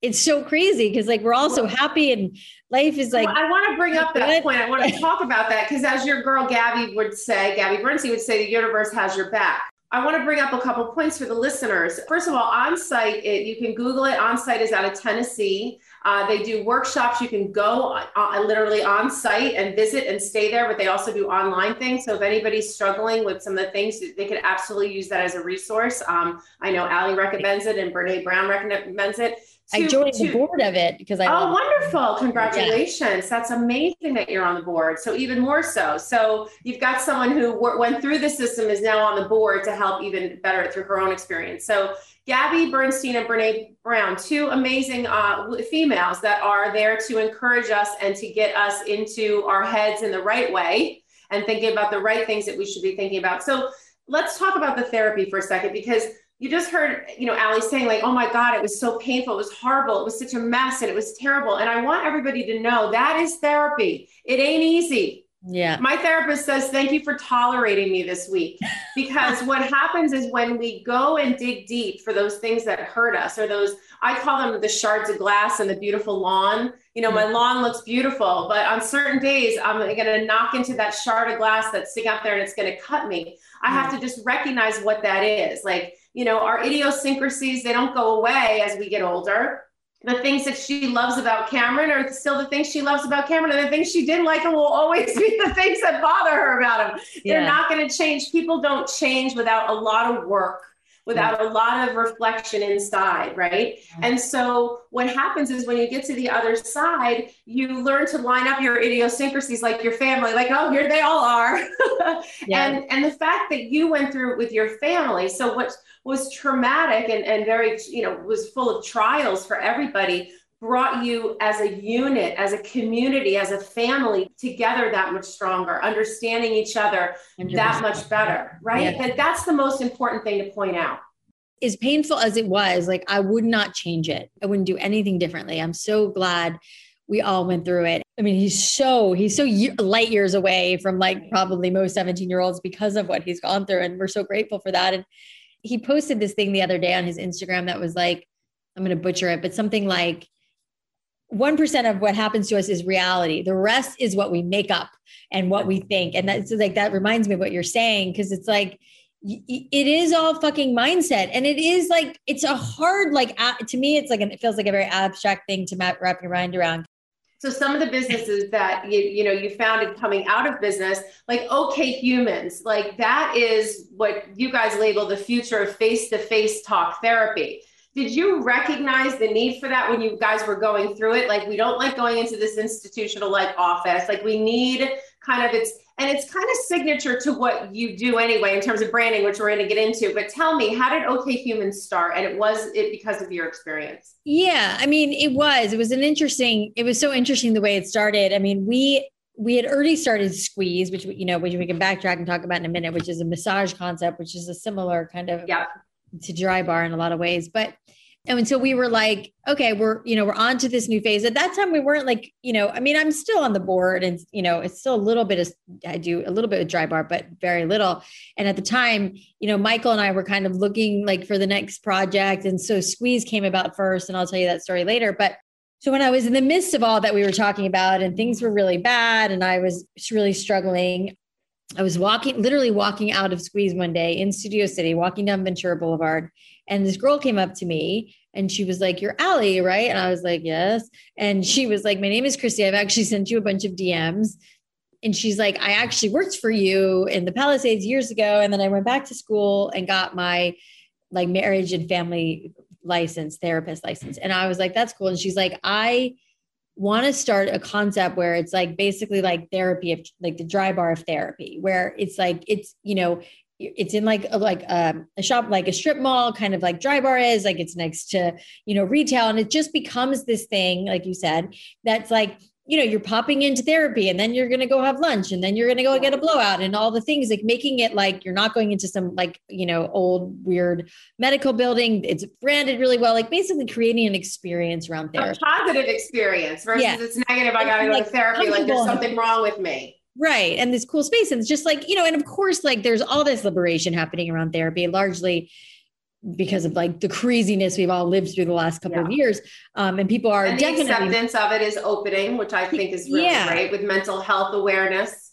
it's so crazy because like we're all so happy and life is like i want to bring up that point i want to [LAUGHS] talk about that because as your girl gabby would say gabby Bernstein would say the universe has your back I want to bring up a couple points for the listeners. First of all, Onsite, it, you can Google it. Onsite is out of Tennessee. Uh, they do workshops. You can go uh, uh, literally on site and visit and stay there, but they also do online things. So if anybody's struggling with some of the things, they could absolutely use that as a resource. Um, I know Alli recommends it and Brene Brown recommends it. To, I joined to, the board of it because I. Oh, wonderful! Congratulations! Yeah. That's amazing that you're on the board. So even more so. So you've got someone who w- went through the system is now on the board to help even better it through her own experience. So Gabby Bernstein and Brene Brown, two amazing uh, females that are there to encourage us and to get us into our heads in the right way and thinking about the right things that we should be thinking about. So let's talk about the therapy for a second because you just heard, you know, Alli saying like, "Oh my God, it was so painful. It was horrible. It was such a mess, and it was terrible." And I want everybody to know that is therapy. It ain't easy. Yeah. My therapist says, Thank you for tolerating me this week. [LAUGHS] Because what happens is when we go and dig deep for those things that hurt us, or those, I call them the shards of glass and the beautiful lawn. You know, my mm. lawn looks beautiful, but on certain days, I'm going to knock into that shard of glass that's sitting out there and it's going to cut me. I have mm. to just recognize what that is. Like, you know, our idiosyncrasies, they don't go away as we get older the things that she loves about Cameron are still the things she loves about Cameron, and the things she didn't like him will always be the things that bother her about him. Yeah. They're not going to change. People don't change without a lot of work, without a lot of reflection inside, right? And so what happens is when you get to the other side, you learn to line up your idiosyncrasies like your family, like, oh, here they all are. [LAUGHS] and and the fact that you went through it with your family. So what was traumatic and, and very, you know, was full of trials for everybody, brought you as a unit, as a community, as a family together that much stronger, understanding each other 100%. that much better, right? Yeah. That that's the most important thing to point out. As painful as it was, like I would not change it. I wouldn't do anything differently. I'm so glad we all went through it. I mean, he's so he's so light years away from like probably most 17 year olds because of what he's gone through, and we're so grateful for that. And he posted this thing the other day on his Instagram that was like, I'm going to butcher it, but something like 1% of what happens to us is reality. The rest is what we make up and what we think. And that's like, that reminds me of what you're saying. Cause it's like, it is all fucking mindset. And it is like, it's a hard, like, to me, it's like, it feels like a very abstract thing to wrap your mind around. So some of the businesses that you you know you founded coming out of business, like OK Humans, like that is what you guys label the future of face-to-face talk therapy. Did you recognize the need for that when you guys were going through it? Like we don't like going into this institutional like office. Like we need kind of it's and it's kind of signature to what you do anyway in terms of branding which we're going to get into. But tell me how did ok humans start? And it was it because of your experience? Yeah i mean it was it was an interesting it was so interesting the way it started. I mean we we had already started squeeze which you know which we can backtrack and talk about in a minute which is a massage concept which is a similar kind of yeah to Drybar in a lot of ways but and until we were like, okay, we're, you know, we're on to this new phase. At that time, we weren't like, you know, I mean, I'm still on the board and, you know, it's still a little bit of, I do a little bit of Drybar, but very little. And at the time, you know, Michael and I were kind of looking like for the next project. And so Squeeze came about first, and I'll tell you that story later. But so when I was in the midst of all that we were talking about and things were really bad and I was really struggling, I was walking, literally walking out of Squeeze one day in Studio City, walking down Ventura Boulevard. And this girl came up to me and she was like, You're Ali, right? And I was like, Yes. And she was like, My name is Christy. I've actually sent you a bunch of DMs. And she's like, I actually worked for you in the Palisades years ago. And then I went back to school and got my like marriage and family license, therapist license. And I was like, That's cool. And she's like, I want to start a concept where it's like basically like therapy of like the Drybar of therapy, where it's like, it's, you know, it's in like a, like a, um, a shop like a strip mall kind of like Drybar is like it's next to you know retail and it just becomes this thing like you said that's like you know you're popping into therapy and then you're going to go have lunch and then you're going to go get a blowout and all the things like making it like you're not going into some like you know old weird medical building. It's branded really well like basically creating an experience around therapy. a positive experience versus yeah. it's negative i gotta go like, to therapy like there's something wrong with me. Right and this cool space and it's just like you know and of course like there's all this liberation happening around therapy largely because of like the craziness we've all lived through the last couple yeah. of years. Um, and people are and definitely acceptance of it is opening, which I think is really yeah. great with mental health awareness.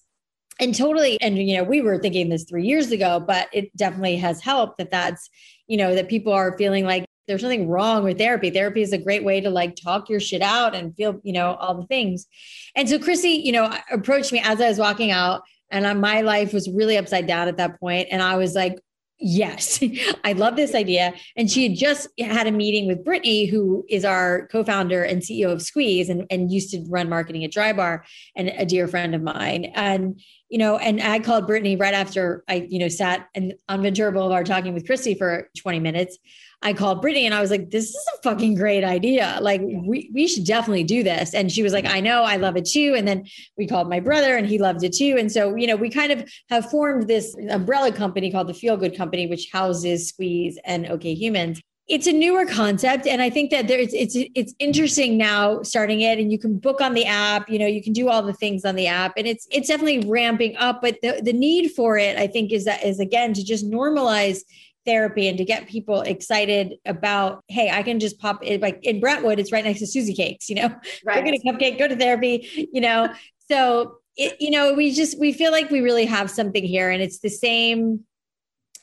And totally, and you know, we were thinking this three years ago, but it definitely has helped that that's, you know, that people are feeling like there's nothing wrong with therapy. Therapy is a great way to like talk your shit out and feel, you know, all the things. And so Chrissy, you know, approached me as I was walking out and my life was really upside down at that point and i was like Yes, [LAUGHS] I love this idea. And she had just had a meeting with Brittany, who is our co-founder and CEO of Squeeze and, and used to run marketing at Drybar and a dear friend of mine. And, you know, and I called Brittany right after I, you know, sat and on Ventura Boulevard talking with Christy for 20 minutes. I called Brittany and I was like, this is a fucking great idea. Like, we, we should definitely do this. And she was like, I know, I love it too. And then we called my brother and he loved it too. And so, you know, we kind of have formed this umbrella company called the Feel Good Company, which houses Squeeze and OK Humans. It's a newer concept, and I think that there's it's it's interesting now starting it, and you can book on the app. You know, you can do all the things on the app, and it's it's definitely ramping up. But the the need for it, I think, is that is again to just normalize therapy and to get people excited about, hey, I can just pop it like in Brentwood, it's right next to Susie Cakes, you know, [LAUGHS] right. we're going to cupcake, go to therapy, you know. So it, you know, we just we feel like we really have something here, and it's the same,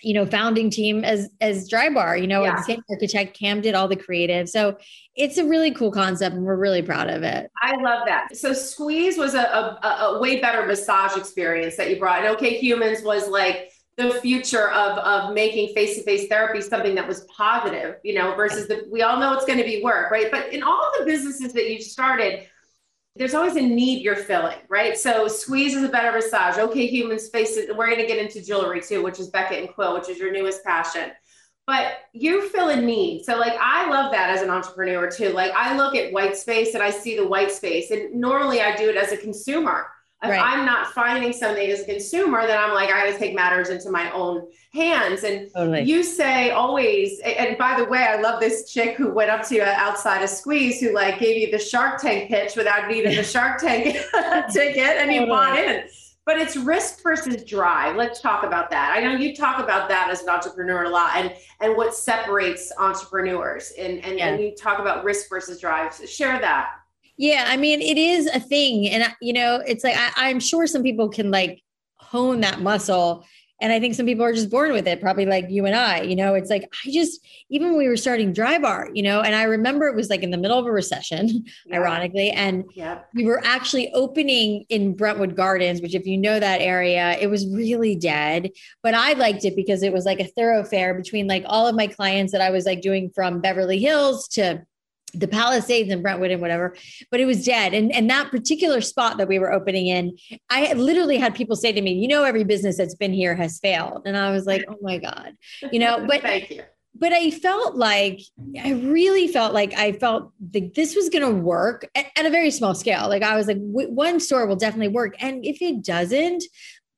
you know, founding team as as Drybar. You know, yeah. the same architect. Cam did all the creative, so it's a really cool concept, and we're really proud of it. I love that. So Squeeze was a, a, a way better massage experience that you brought. And OK Humans was like the future of of making face-to-face therapy something that was positive you know versus the we all know it's going to be work right? But in all the businesses that you've started there's always a need you're filling right? So squeeze is a better massage. OK Humans face it we're going to get into jewelry too which is beckett and quill which is your newest passion. But you fill a need. So like i love that as an entrepreneur too. Like i look at white space and i see the white space and normally i do it as a consumer if right. I'm not finding something as a consumer, then I'm like, I got to take matters into my own hands. And totally. you say always, and by the way, I love this chick who went up to you outside of Squeeze who like gave you the Shark Tank pitch without needing the [LAUGHS] Shark Tank [LAUGHS] ticket and totally. you bought in. But it's risk versus drive. Let's talk about that. I know you talk about that as an entrepreneur a lot and, and what separates entrepreneurs and, and, yeah. and you talk about risk versus drive. So share that. Yeah, I mean, it is a thing. And, you know, it's like, I, I'm sure some people can like hone that muscle. And I think some people are just born with it, probably like you and I. You know, it's like, I just, even when we were starting Drybar, you know, and I remember it was like in the middle of a recession, [LAUGHS] yeah. ironically. And yeah. we were actually opening in Brentwood Gardens, which, if you know that area, it was really dead. But I liked it because it was like a thoroughfare between like all of my clients that I was like doing from Beverly Hills to the Palisades and Brentwood and whatever, but it was dead. And and that particular spot that we were opening in, I literally had people say to me, "You know, every business that's been here has failed," and I was like, "Oh my god," you know. [LAUGHS] But thank you. But I felt like I really felt like I felt like this was going to work at, at, a very small scale. Like I was like, one store will definitely work, and if it doesn't,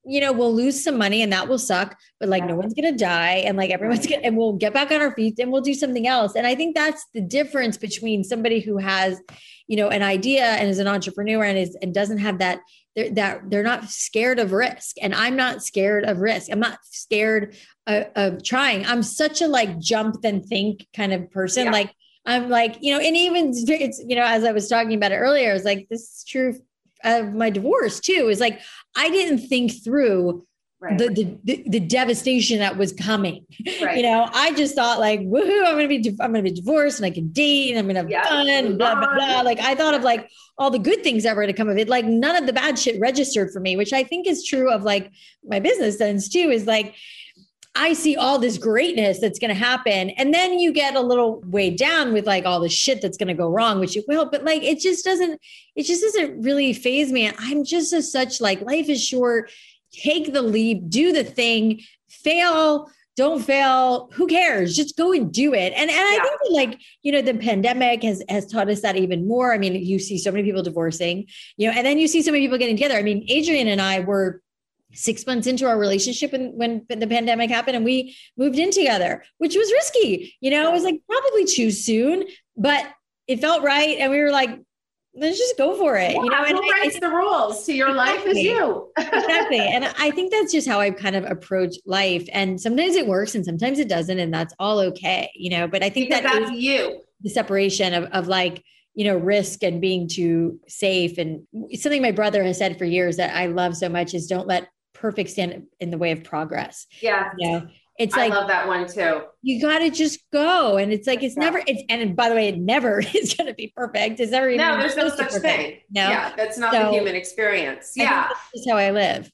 you know, we'll lose some money and that will suck, but like no one's going to die and like everyone's going to, and we'll get back on our feet and we'll do something else. And I think that's the difference between somebody who has, you know, an idea and is an entrepreneur and is, and doesn't have that, they're, that they're not scared of risk. And I'm not scared of risk. I'm not scared of, of trying. I'm such a like jump then think kind of person. Yeah. Like, I'm like, you know, and even it's, you know, as I was talking about it earlier, I was like, this is true of my divorce too is like I didn't think through Right. The, the, the the devastation that was coming. Right. You know, I just thought like, woohoo! I'm gonna be I'm gonna be divorced and I can date and I'm gonna have yeah. fun and blah blah blah. Like I thought of like all the good things that were gonna come of it. Like none of the bad shit registered for me, which I think is true of like my business sense too. Is like I see all this greatness that's going to happen. And then you get a little weighed down with like all the shit that's going to go wrong, which it will, but like it just doesn't, it just doesn't really phase me. I'm just as such like life is short. take the leap, do the thing, fail, don't fail who cares just go and do it and and i think that like you know the pandemic has has taught us that even more i mean you see so many people divorcing you know and then you see so many people getting together i mean adrian and i were six months into our relationship and when the pandemic happened and we moved in together which was risky you know it was like probably too soon but it felt right and we were like let's just go for it. Yeah, you know, and who writes the rules to your exactly. life is you. exactly. [LAUGHS] And I think that's just how I kind of approach life. And sometimes it works and sometimes it doesn't. And that's all okay, you know, but I think because that that's you. The separation of, of like, you know, risk and being too safe. And something my brother has said for years that I love so much is don't let perfect stand in the way of progress. Yeah. You know, it's like I love that one too. You got to just go, and it's like it's yeah. never. It's and by the way, it never [LAUGHS] is going to be perfect. It's never. No, there's no such thing. No, yeah, that's not so, the human experience. Yeah, that's how I live.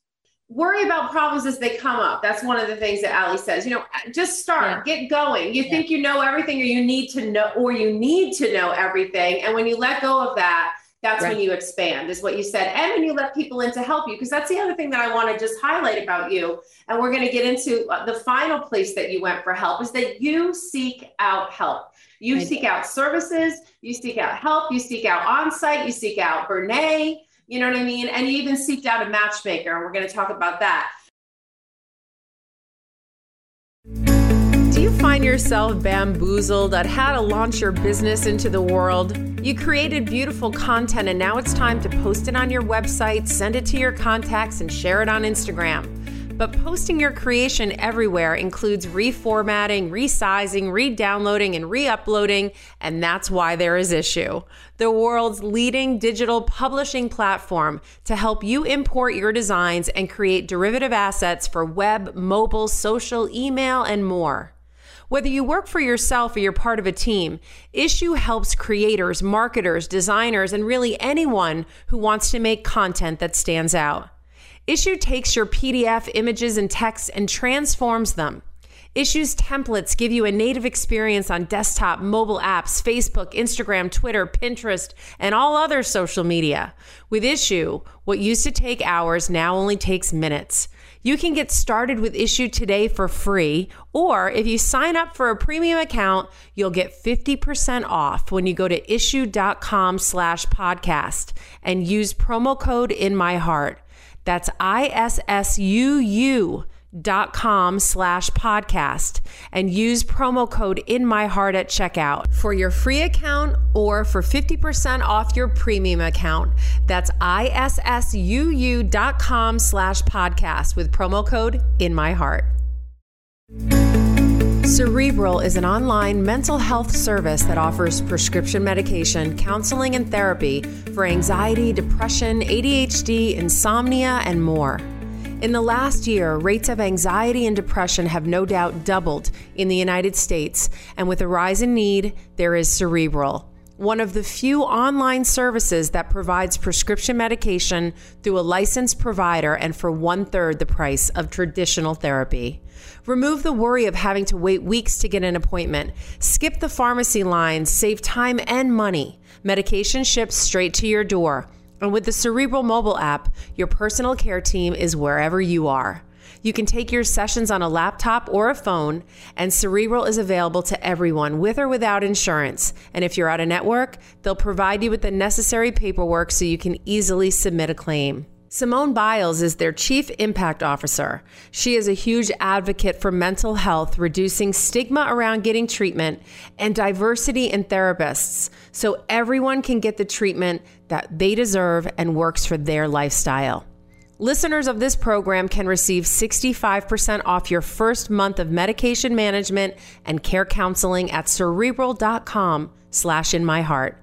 Worry about problems as they come up. That's one of the things that Alli says. You know, uh, just start, yeah. get going. You yeah. think you know everything, or you need to know, or you need to know everything, and when you let go of that, that's right. when you expand is what you said and when you let people in to help you because that's the other thing that i want to just highlight about you and we're going to get into uh, the final place that you went for help is that you seek out help. You I seek out services you seek out help you seek out Onsite you seek out Brene, you know what i mean? And you even seeked out a matchmaker and we're going to talk about that find yourself bamboozled at how to launch your business into the world? You created beautiful content and now it's time to post it on your website, send it to your contacts, and share it on Instagram. But posting your creation everywhere includes reformatting, resizing, re downloading, and re uploading, and that's why there is Issuu, the world's leading digital publishing platform to help you import your designs and create derivative assets for web, mobile, social, email, and more. Whether you work for yourself or you're part of a team, Issuu helps creators, marketers, designers, and really anyone who wants to make content that stands out. Issuu takes your PDF images and text and transforms them. Issuu's templates give you a native experience on desktop, mobile apps, Facebook, Instagram, Twitter, Pinterest, and all other social media. With Issuu, what used to take hours now only takes minutes. You can get started with Issuu today for free, or if you sign up for a premium account, you'll get 50% off when you go to issuu.com slash podcast and use promo code in my heart. That's I-S-S-U-U dot com slash podcast and use promo code in my heart at checkout for your free account or for 50% off your premium account that's issuu dot com slash podcast with promo code in my heart Cerebral is an online mental health service that offers prescription medication, counseling, and therapy for anxiety, depression, ADHD, insomnia, and more. In the last year, rates of anxiety and depression have no doubt doubled in the United States, and with a rise in need, there is Cerebral, one of the few online services that provides prescription medication through a licensed provider and for one third the price of traditional therapy. Remove the worry of having to wait weeks to get an appointment. Skip the pharmacy lines, save time and money. Medication ships straight to your door. And with the Cerebral mobile app, your personal care team is wherever you are. You can take your sessions on a laptop or a phone, and Cerebral is available to everyone with or without insurance. And if you're out of network, they'll provide you with the necessary paperwork so you can easily submit a claim. Simone Biles is their Chief Impact Officer. She is a huge advocate for mental health, reducing stigma around getting treatment, and diversity in therapists so everyone can get the treatment that they deserve and works for their lifestyle. Listeners of this program can receive 65% off your first month of medication management and care counseling at cerebral.com slash in my heart.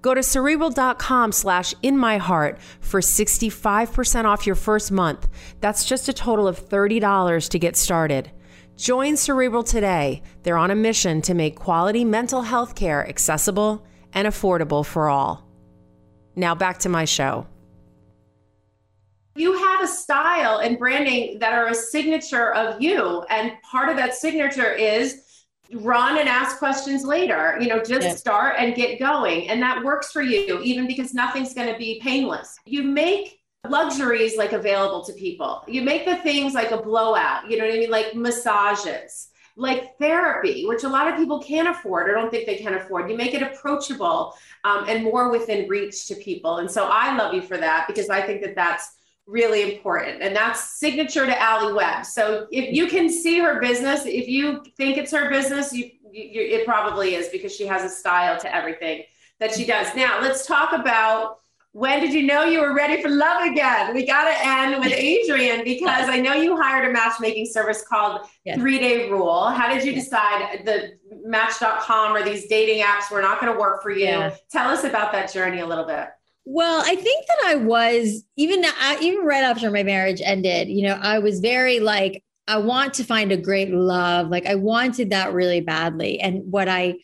Go to cerebral.com slash in my heart for 65% off your first month. That's just a total of $30 to get started. Join Cerebral today. They're on a mission to make quality mental health care accessible and affordable for all. Now back to my show. You have a style and branding that are a signature of you. And part of that signature is run and ask questions later you know just start and get going and that works for you even because nothing's going to be painless you make luxuries like available to people. You make the things like a blowout, you know what I mean? Like massages, like therapy, which a lot of people can't afford or don't think they can afford. You make it approachable um, and more within reach to people. And so I love you for that because I think that that's really important. And that's signature to Alli Webb. So if you can see her business, if you think it's her business, you, you, it probably is because she has a style to everything that she does. Now let's talk about when did you know you were ready for love again? We got to end with Adrian because I know you hired a matchmaking service called yes. Three Day Rule. How did you decide the Match.com or these dating apps were not going to work for you? Yeah. Tell us about that journey a little bit. Well, I think that I was even uh, even right after my marriage ended. You know, I was very like I want to find a great love. Like I wanted that really badly, and what I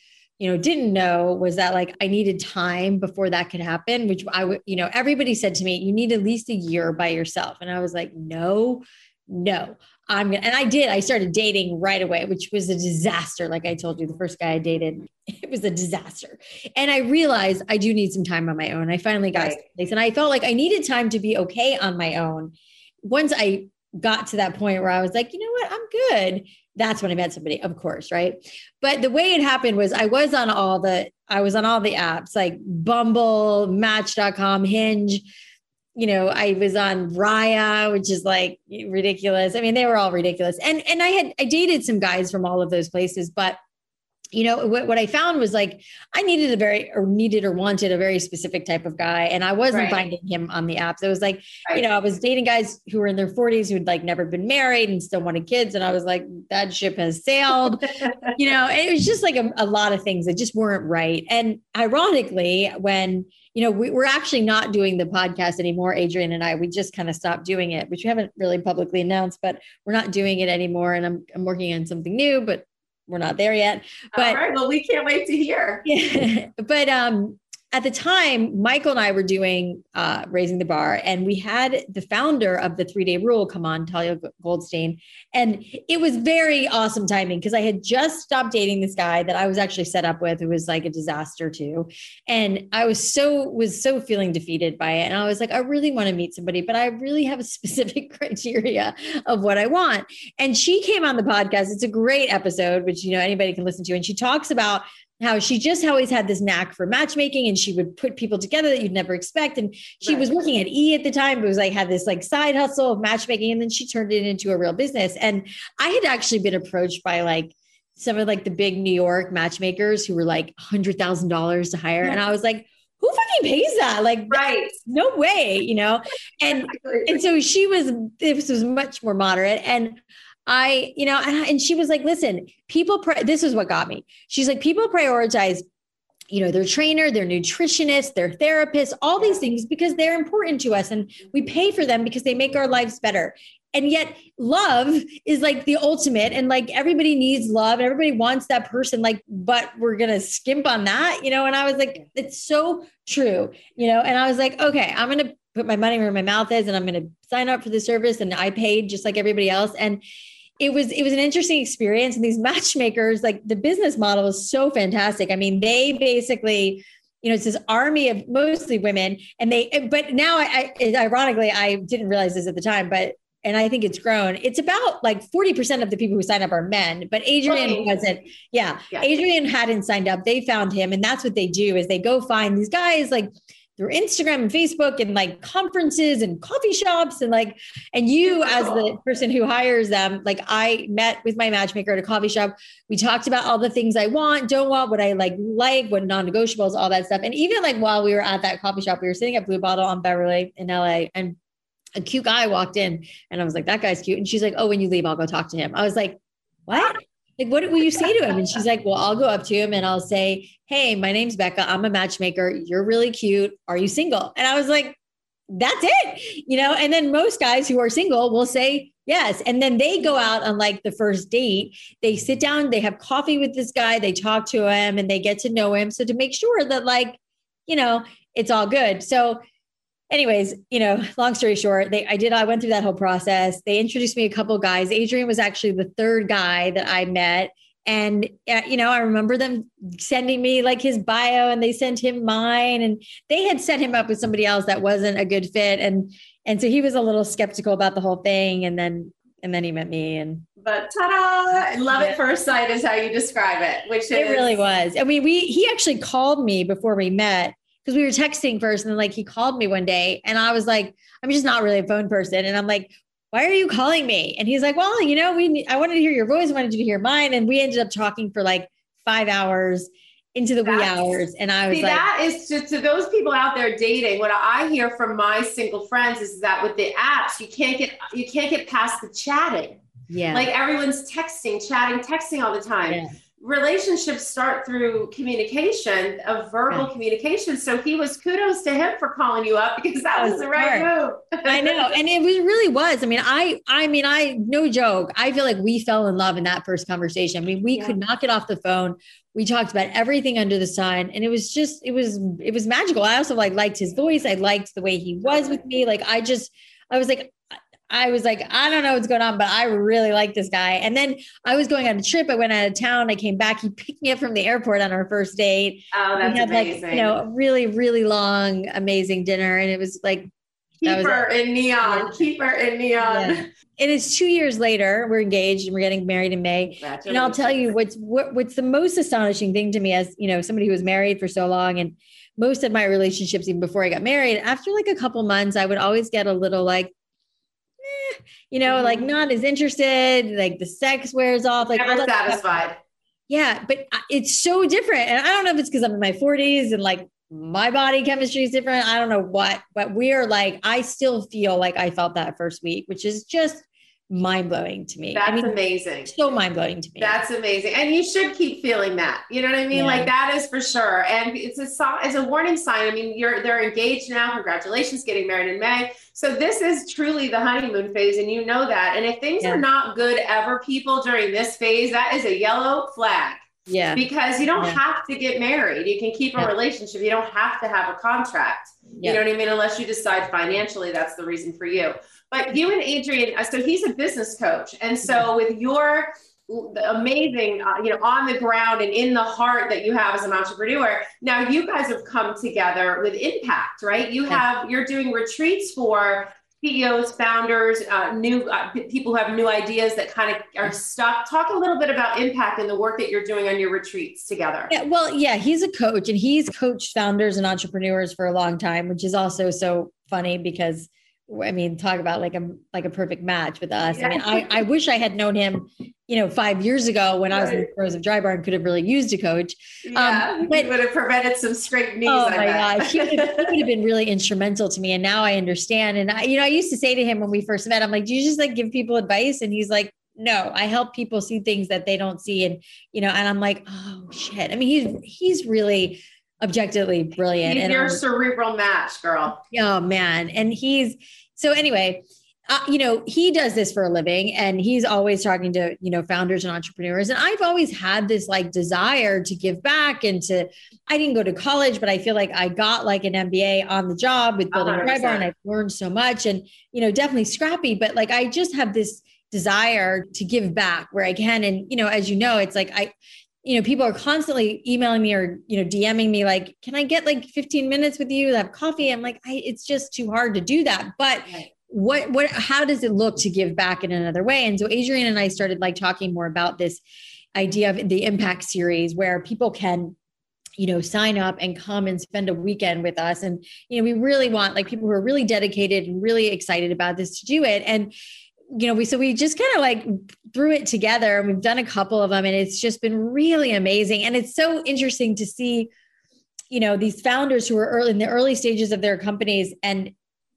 you know didn't know was that like i needed time before that could happen which i would you know everybody said to me you need at least a year by yourself. And i was like no no i'm gonna and i did i started dating right away which was a disaster like i told you the first guy i dated [LAUGHS] it was a disaster. And i realized i do need some time on my own. I finally got right. place and i felt like i needed time to be okay on my own. Once i got to that point where i was like you know what? I'm good that's when I met somebody, of course, right? But the way it happened was I was on all the I was on all the apps like Bumble, Match.com, Hinge. You know, I was on Raya, which is like ridiculous. I mean, they were all ridiculous. And and I had I dated some guys from all of those places, but you know what, what i found was like i needed a very or needed or wanted a very specific type of guy and i wasn't right. finding him on the apps it was like right. you know i was dating guys who were in their 40s who'd like never been married and still wanted kids and i was like that ship has sailed [LAUGHS] you know it was just like a, a, lot of things that just weren't right and ironically when you know we, we're actually not doing the podcast anymore Adrian and i we just kind of stopped doing it which we haven't really publicly announced but we're not doing it anymore and i'm, I'm working on something new but we're not there yet. But all right, well, we can't wait to hear. Yeah. [LAUGHS] but um at the time, Michael and I were doing uh, Raising the Bar, and we had the founder of the three day rule come on, Talia Goldstein. And it was very awesome timing because I had just stopped dating this guy that I was actually set up with, who was like a disaster too. And I was so, was so feeling defeated by it. And I was like, I really want to meet somebody, but I really have a [LAUGHS] specific criteria of what I want. And she came on the podcast. It's a great episode, which, you know, anybody can listen to. And she talks about how she just always had this knack for matchmaking and she would put people together that you'd never expect. And she right. was working at E at the time, but was like had this like side hustle of matchmaking. And then she turned it into a real business. And I had actually been approached by like some of like the big New York matchmakers who were like hundred thousand dollars to hire. Yeah. And I was like, who fucking pays that? Like, right? No way, you know. And [LAUGHS] and so she was. This was much more moderate, and I, you know, and, and she was like, listen, people, this is what got me. She's like, people prioritize you know their trainer their nutritionist their therapist all these things because they're important to us and we pay for them because they make our lives better. And yet love is like the ultimate and like everybody needs love and everybody wants that person like but we're gonna skimp on that you know? And i was like it's so true you know? And i was like okay i'm gonna put my money where my mouth is and i'm gonna sign up for the service and i paid just like everybody else. And it was it was an interesting experience and these matchmakers like the business model is so fantastic i mean they basically you know it's this army of mostly women and they but now I, I ironically i didn't realize this at the time but and I think it's grown. It's about like 40% of the people who sign up are men, but Adrian wasn't. Yeah, yeah. Adrian hadn't signed up. They found him. And that's what they do is they go find these guys like through Instagram and Facebook and like conferences and coffee shops and like and you as the person who hires them like I met with my matchmaker at a coffee shop. We talked about all the things I want don't want what I like like what non-negotiables all that stuff. And even like while we were at that coffee shop we were sitting at Blue Bottle on Beverly in LA and a cute guy walked in and I was like that guy's cute. And she's like oh when you leave I'll go talk to him. I was like what like, what will you say to him? And she's like, well, I'll go up to him and I'll say, Hey, my name's Becca. I'm a matchmaker. You're really cute. Are you single? And I was like, that's it, you know? And then most guys who are single will say, yes. And then they go out on like the first date. They sit down, they have coffee with this guy, they talk to him and they get to know him. So to make sure that, like, you know, it's all good. So anyways, you know, long story short, they I did I went through that whole process. They introduced me a couple guys. Adrian was actually the third guy that I met. And uh, you know, I remember them sending me like his bio and they sent him mine and they had set him up with somebody else that wasn't a good fit and And so he was a little skeptical about the whole thing. And then, and then he met me and but ta-da love yeah. at first sight is how you describe it which it really was i mean we he actually called me before we met because we were texting first and then like he called me one day and i was like i'm just not really a phone person and i'm like why are you calling me and he's like well you know we i wanted to hear your voice I wanted you to hear mine and we ended up talking for like five hours into the That's, wee hours. And I was see, like, that is just to those people out there dating. What I hear from my single friends is that with the apps, you can't get you can't get past the chatting. Yeah. Like everyone's texting, chatting, texting all the time. Yeah. Relationships start through communication, of verbal yeah. communication. So he was kudos to him for calling you up [LAUGHS] because that was the right move. I know. [LAUGHS] And it was really was. I mean, I I mean, I no joke. I feel like we fell in love in that first conversation. I mean, we yeah. could not get off the phone we talked about everything under the sun and it was just it was it was magical i also like liked his voice i liked the way he was with me like i just i was like I was like, I don't know what's going on, but I really like this guy. And then I was going on a trip. I went out of town. I came back. He picked me up from the airport on our first date. Oh, that's we had amazing. like, you know, a really, really long, amazing dinner. And it was like keeper was, in neon, keeper in neon. Yeah and it's two years later we're engaged and we're getting married in may and i'll tell you what's what, what's the most astonishing thing to me as you know somebody who was married for so long and most of my relationships even before i got married after like a couple months i would always get a little like you know mm-hmm. like not as interested like the sex wears off like never satisfied yeah but it's so different and i don't know if it's because i'm in my 40s and like my body chemistry is different. I don't know what, but we're like, I still feel like I felt that first week, which is just mind blowing to me. That's I mean, amazing. So mind blowing to me. That's amazing. And you should keep feeling that. You know what I mean? Yeah. Like that is for sure. And it's a it's a warning sign. I mean, you're they're engaged now. Congratulations, getting married in May. So this is truly the honeymoon phase, and you know that. And if things yeah. are not good ever, people during this phase, that is a yellow flag. Yeah. Because you don't yeah. have to get married. You can keep a yeah. relationship. You don't have to have a contract. Yeah. You know what I mean? Unless you decide financially that's the reason for you. But you and Adrian, uh, so he's a business coach. And so with your amazing, uh, you know, on the ground and in the heart that you have as an entrepreneur, now you guys have come together with impact, right? You have, you're doing retreats for CEOs, founders, uh, new uh, people who have new ideas that kind of are stuck. Talk a little bit about impact and the work that you're doing on your retreats together. Yeah, well, yeah, he's a coach and he's coached founders and entrepreneurs for a long time, which is also so funny because I mean, talk about like a like a perfect match with us. Yeah. I mean, I, I wish I had known him, you know, five years ago when right. I was in the pros of Drybar and could have really used a coach. Yeah, [LAUGHS] um, but, would have prevented some scraped knees. Oh my gosh, he would, have, he would have been really [LAUGHS] instrumental to me. And now I understand. And I, you know, I used to say to him when we first met, I'm like, do you just like give people advice? And he's like, no, I help people see things that they don't see. And, you know, and I'm like, oh shit. I mean, he's he's really objectively brilliant. He's and your cerebral match, girl. Oh man. And he's so anyway, uh, you know, he does this for a living and he's always talking to, you know, founders and entrepreneurs. And I've always had this like desire to give back and to, I didn't go to college, but I feel like I got like an MBA on the job with building Drybar and I've learned so much and, you know, definitely scrappy, but like I just have this desire to give back where I can. And, you know, as you know, it's like I, you know, people are constantly emailing me or, you know, DMing me like, can I get like 15 minutes with you to have coffee? I'm like, I, it's just too hard to do that. But what, what, how does it look to give back in another way? And so Adrian and I started like talking more about this idea of the impact series where people can you know sign up and come and spend a weekend with us and you know we really want like people who are really dedicated and really excited about this to do it and you know, we so we just kind of like threw it together and we've done a couple of them and it's just been really amazing. And it's so interesting to see, you know, these founders who are early in the early stages of their companies. And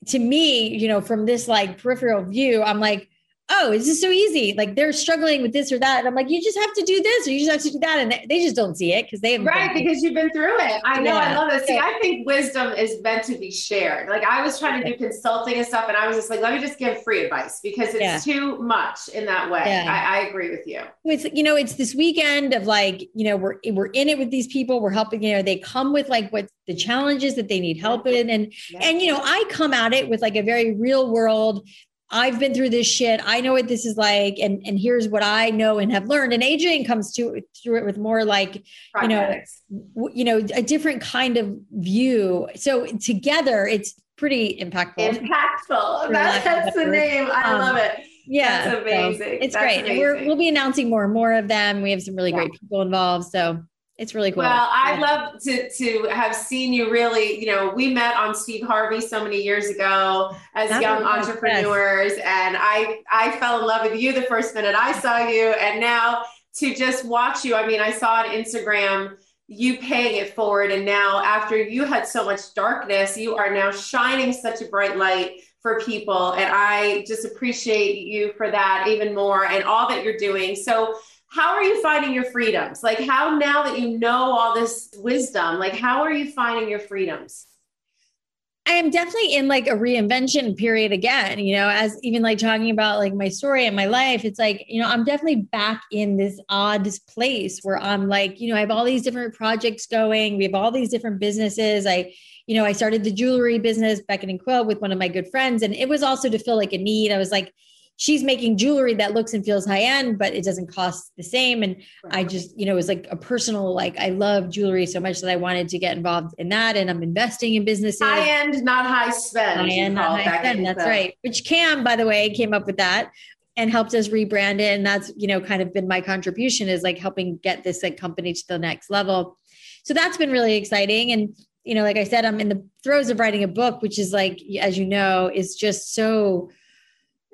to me, you know, from this like peripheral view, I'm like, oh, it's just so easy. Like they're struggling with this or that. And I'm like, you just have to do this or you just have to do that. And they just don't see it because they have right because you've been through it. I know. Yeah. I love it. See, I think wisdom is meant to be shared. Like I was trying to do consulting and stuff, and I was just like, let me just give free advice because it's yeah. too much in that way. Yeah. I, I, agree with you. It's you know, it's this weekend of like, you know, we're we're in it with these people. We're helping. You know, they come with like what the challenges that they need help in, and and you know, I come at it with like a very real world I've been through this shit. I know what this is like, and and here's what I know and have learned. And Adrian comes to through it with more like you know, you know, a different kind of view. So together, it's pretty impactful. Impactful. That, that's the name. I um, love it. Yeah, that's amazing. So it's that's great. Amazing. We're, we'll be announcing more and more of them. We have some really yeah. great people involved. So it's really cool. Well, I'd love to to have seen you really, you know, we met on Steve Harvey so many years ago as that young entrepreneurs and I I fell in love with you the first minute I saw you and now to just watch you. I mean, I saw on Instagram you paying it forward and now after you had so much darkness, you are now shining such a bright light for people and I just appreciate you for that even more and all that you're doing. So how are you finding your freedoms? Like how now that you know all this wisdom, like how are you finding your freedoms? I am definitely in like a reinvention period again, you know, as even like talking about like my story and my life, it's like, you know, I'm definitely back in this odd place where I'm like, you know, I have all these different projects going. We have all these different businesses. I, you know, I started the jewelry business, Beckett and Quill, with one of my good friends. And it was also to fill like a need. I was like, she's making jewelry that looks and feels high end, but it doesn't cost the same. And. I just, you know, it was like a personal, like I love jewelry so much that I wanted to get involved in that. And I'm investing in businesses. High end, not high spend. High end, not high spend. That's right. Which Cam, by the way, came up with that and helped us rebrand it. And that's, you know, kind of been my contribution is like helping get this like company to the next level. So that's been really exciting. And, you know, like I said, I'm in the throes of writing a book, which is like, as you know, is just so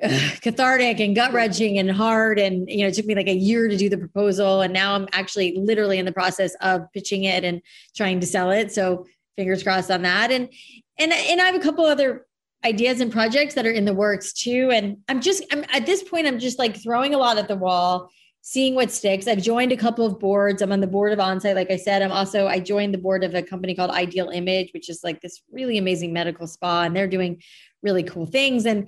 [LAUGHS] cathartic and gut wrenching and hard. And, you know, it took me like a year to do the proposal. And now I'm actually literally in the process of pitching it and trying to sell it. So fingers crossed on that. And, and, and I have a couple other ideas and projects that are in the works too. And I'm just, I'm at this point, I'm just like throwing a lot at the wall, seeing what sticks. I've joined a couple of boards. I'm on the board of Onsite. Like I said, I'm also, I joined the board of a company called Ideal Image, which is like this really amazing medical spa and they're doing really cool things. And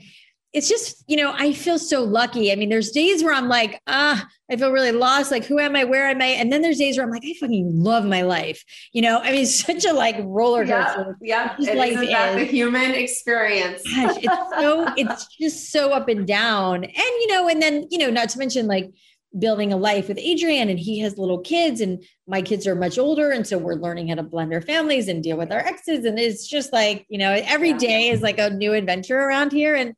it's just, you know, I feel so lucky. I mean, there's days where I'm like, ah, I feel really lost. Like, who am I? Where am I? And then there's days where I'm like, I fucking love my life. You know, I mean, [LAUGHS] such a like roller coaster. Yeah, yeah. life is the human experience. Gosh, it's so, it's just so up and down. And, you know, and then, you know, not to mention like building a life with Adrian and he has little kids and my kids are much older. And so we're learning how to blend our families and deal with our exes. And it's just like, you know, every day is like a new adventure around here. And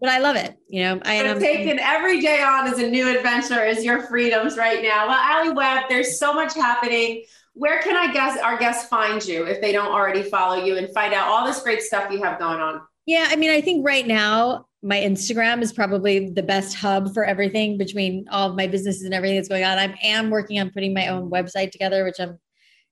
but I love it. You know, I am taking every day on as a new adventure is your freedoms right now. Well, Alli Webb, there's so much happening. Where can I guess our guests find you if they don't already follow you and find out all this great stuff you have going on? Yeah, I mean, I think right now my Instagram is probably the best hub for everything between all of my businesses and everything that's going on. I am working on putting my own website together, which I'm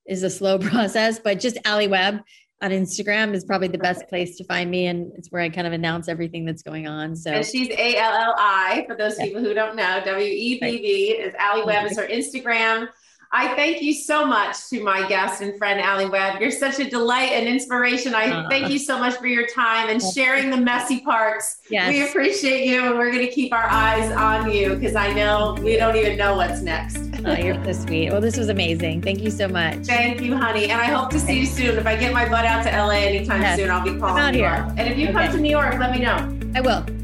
is a slow [LAUGHS] process, but just Alli Webb on Instagram is probably the best place to find me. And it's where I kind of announce everything that's going on. So and she's A L L I for those yeah. people who don't know. W E B B is Alli Webb is her Instagram. I thank you so much to my guest and friend, Alli Webb. You're such a delight and inspiration. I uh, thank you so much for your time and sharing the messy parts. Yes. We appreciate you and we're going to keep our eyes on you because I know we don't even know what's next. oh, you're so sweet. Well, this was amazing. Thank you so much. Thank you, honey. And I hope to see you soon. If I get my butt out to LA anytime yes. soon, I'll be calling out you. Here. And if you okay. come to New York, let me know. I will.